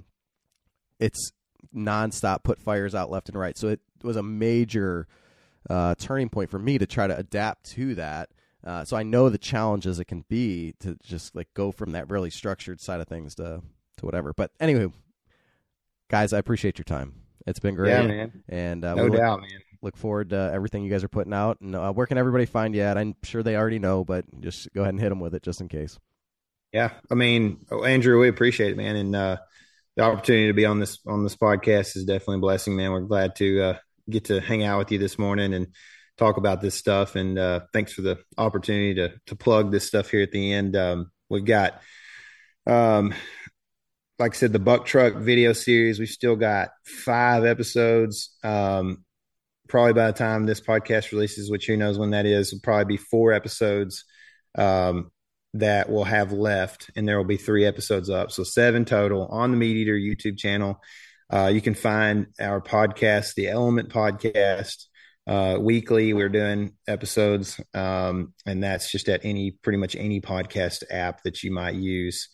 it's nonstop put fires out left and right. So it was a major uh, turning point for me to try to adapt to that. Uh, so I know the challenges it can be to just like go from that really structured side of things to to whatever. But anyway, guys, I appreciate your time. It's been great. Yeah, man. And uh, no doubt, man look forward to everything you guys are putting out. And uh, where can everybody find you at? I'm sure they already know, but just go ahead and hit them with it just in case. Yeah, I mean, oh, Andrew, we appreciate it, man, and uh, the opportunity to be on this on this podcast is definitely a blessing, man. We're glad to uh, get to hang out with you this morning and talk about this stuff. And uh, thanks for the opportunity to to plug this stuff here at the end. Um, we've got, um, like I said, the Buck Truck video series. We've still got five episodes. Um, probably by the time this podcast releases, which who knows when that is, will probably be four episodes um, that we'll have left, and there will be three episodes up, so seven total on the MeatEater YouTube channel. Uh, you can find our podcast, the Element Podcast, uh, weekly. We're doing episodes, um, and that's just at any pretty much any podcast app that you might use.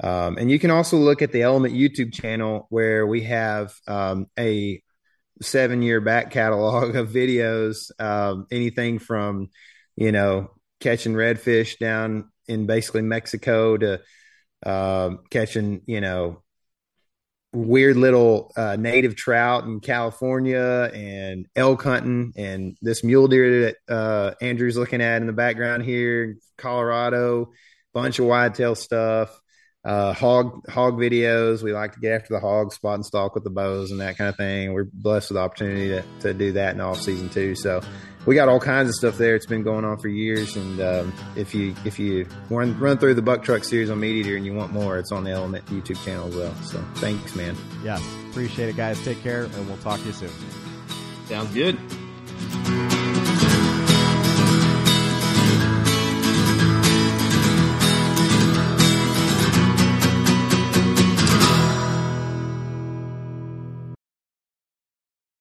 Um, and you can also look at the Element YouTube channel where we have um, a seven year back catalog of videos, um, anything from, you know, catching redfish down in basically Mexico to uh, catching, you know, weird little uh, native trout in California and elk hunting and this mule deer that uh, Andrew's looking at in the background here, Colorado, bunch of whitetail stuff. Uh, hog hog videos. We like to get after the hog, spot and stalk with the bows and that kind of thing. We're blessed with the opportunity to, to do that in off season too. So we got all kinds of stuff there. It's been going on for years. And um, if you if you run run through the buck truck series on MeatEater and you want more, it's on the Element YouTube channel as well. So thanks, man. Yes, appreciate it, guys. Take care, and we'll talk to you soon. Sounds good.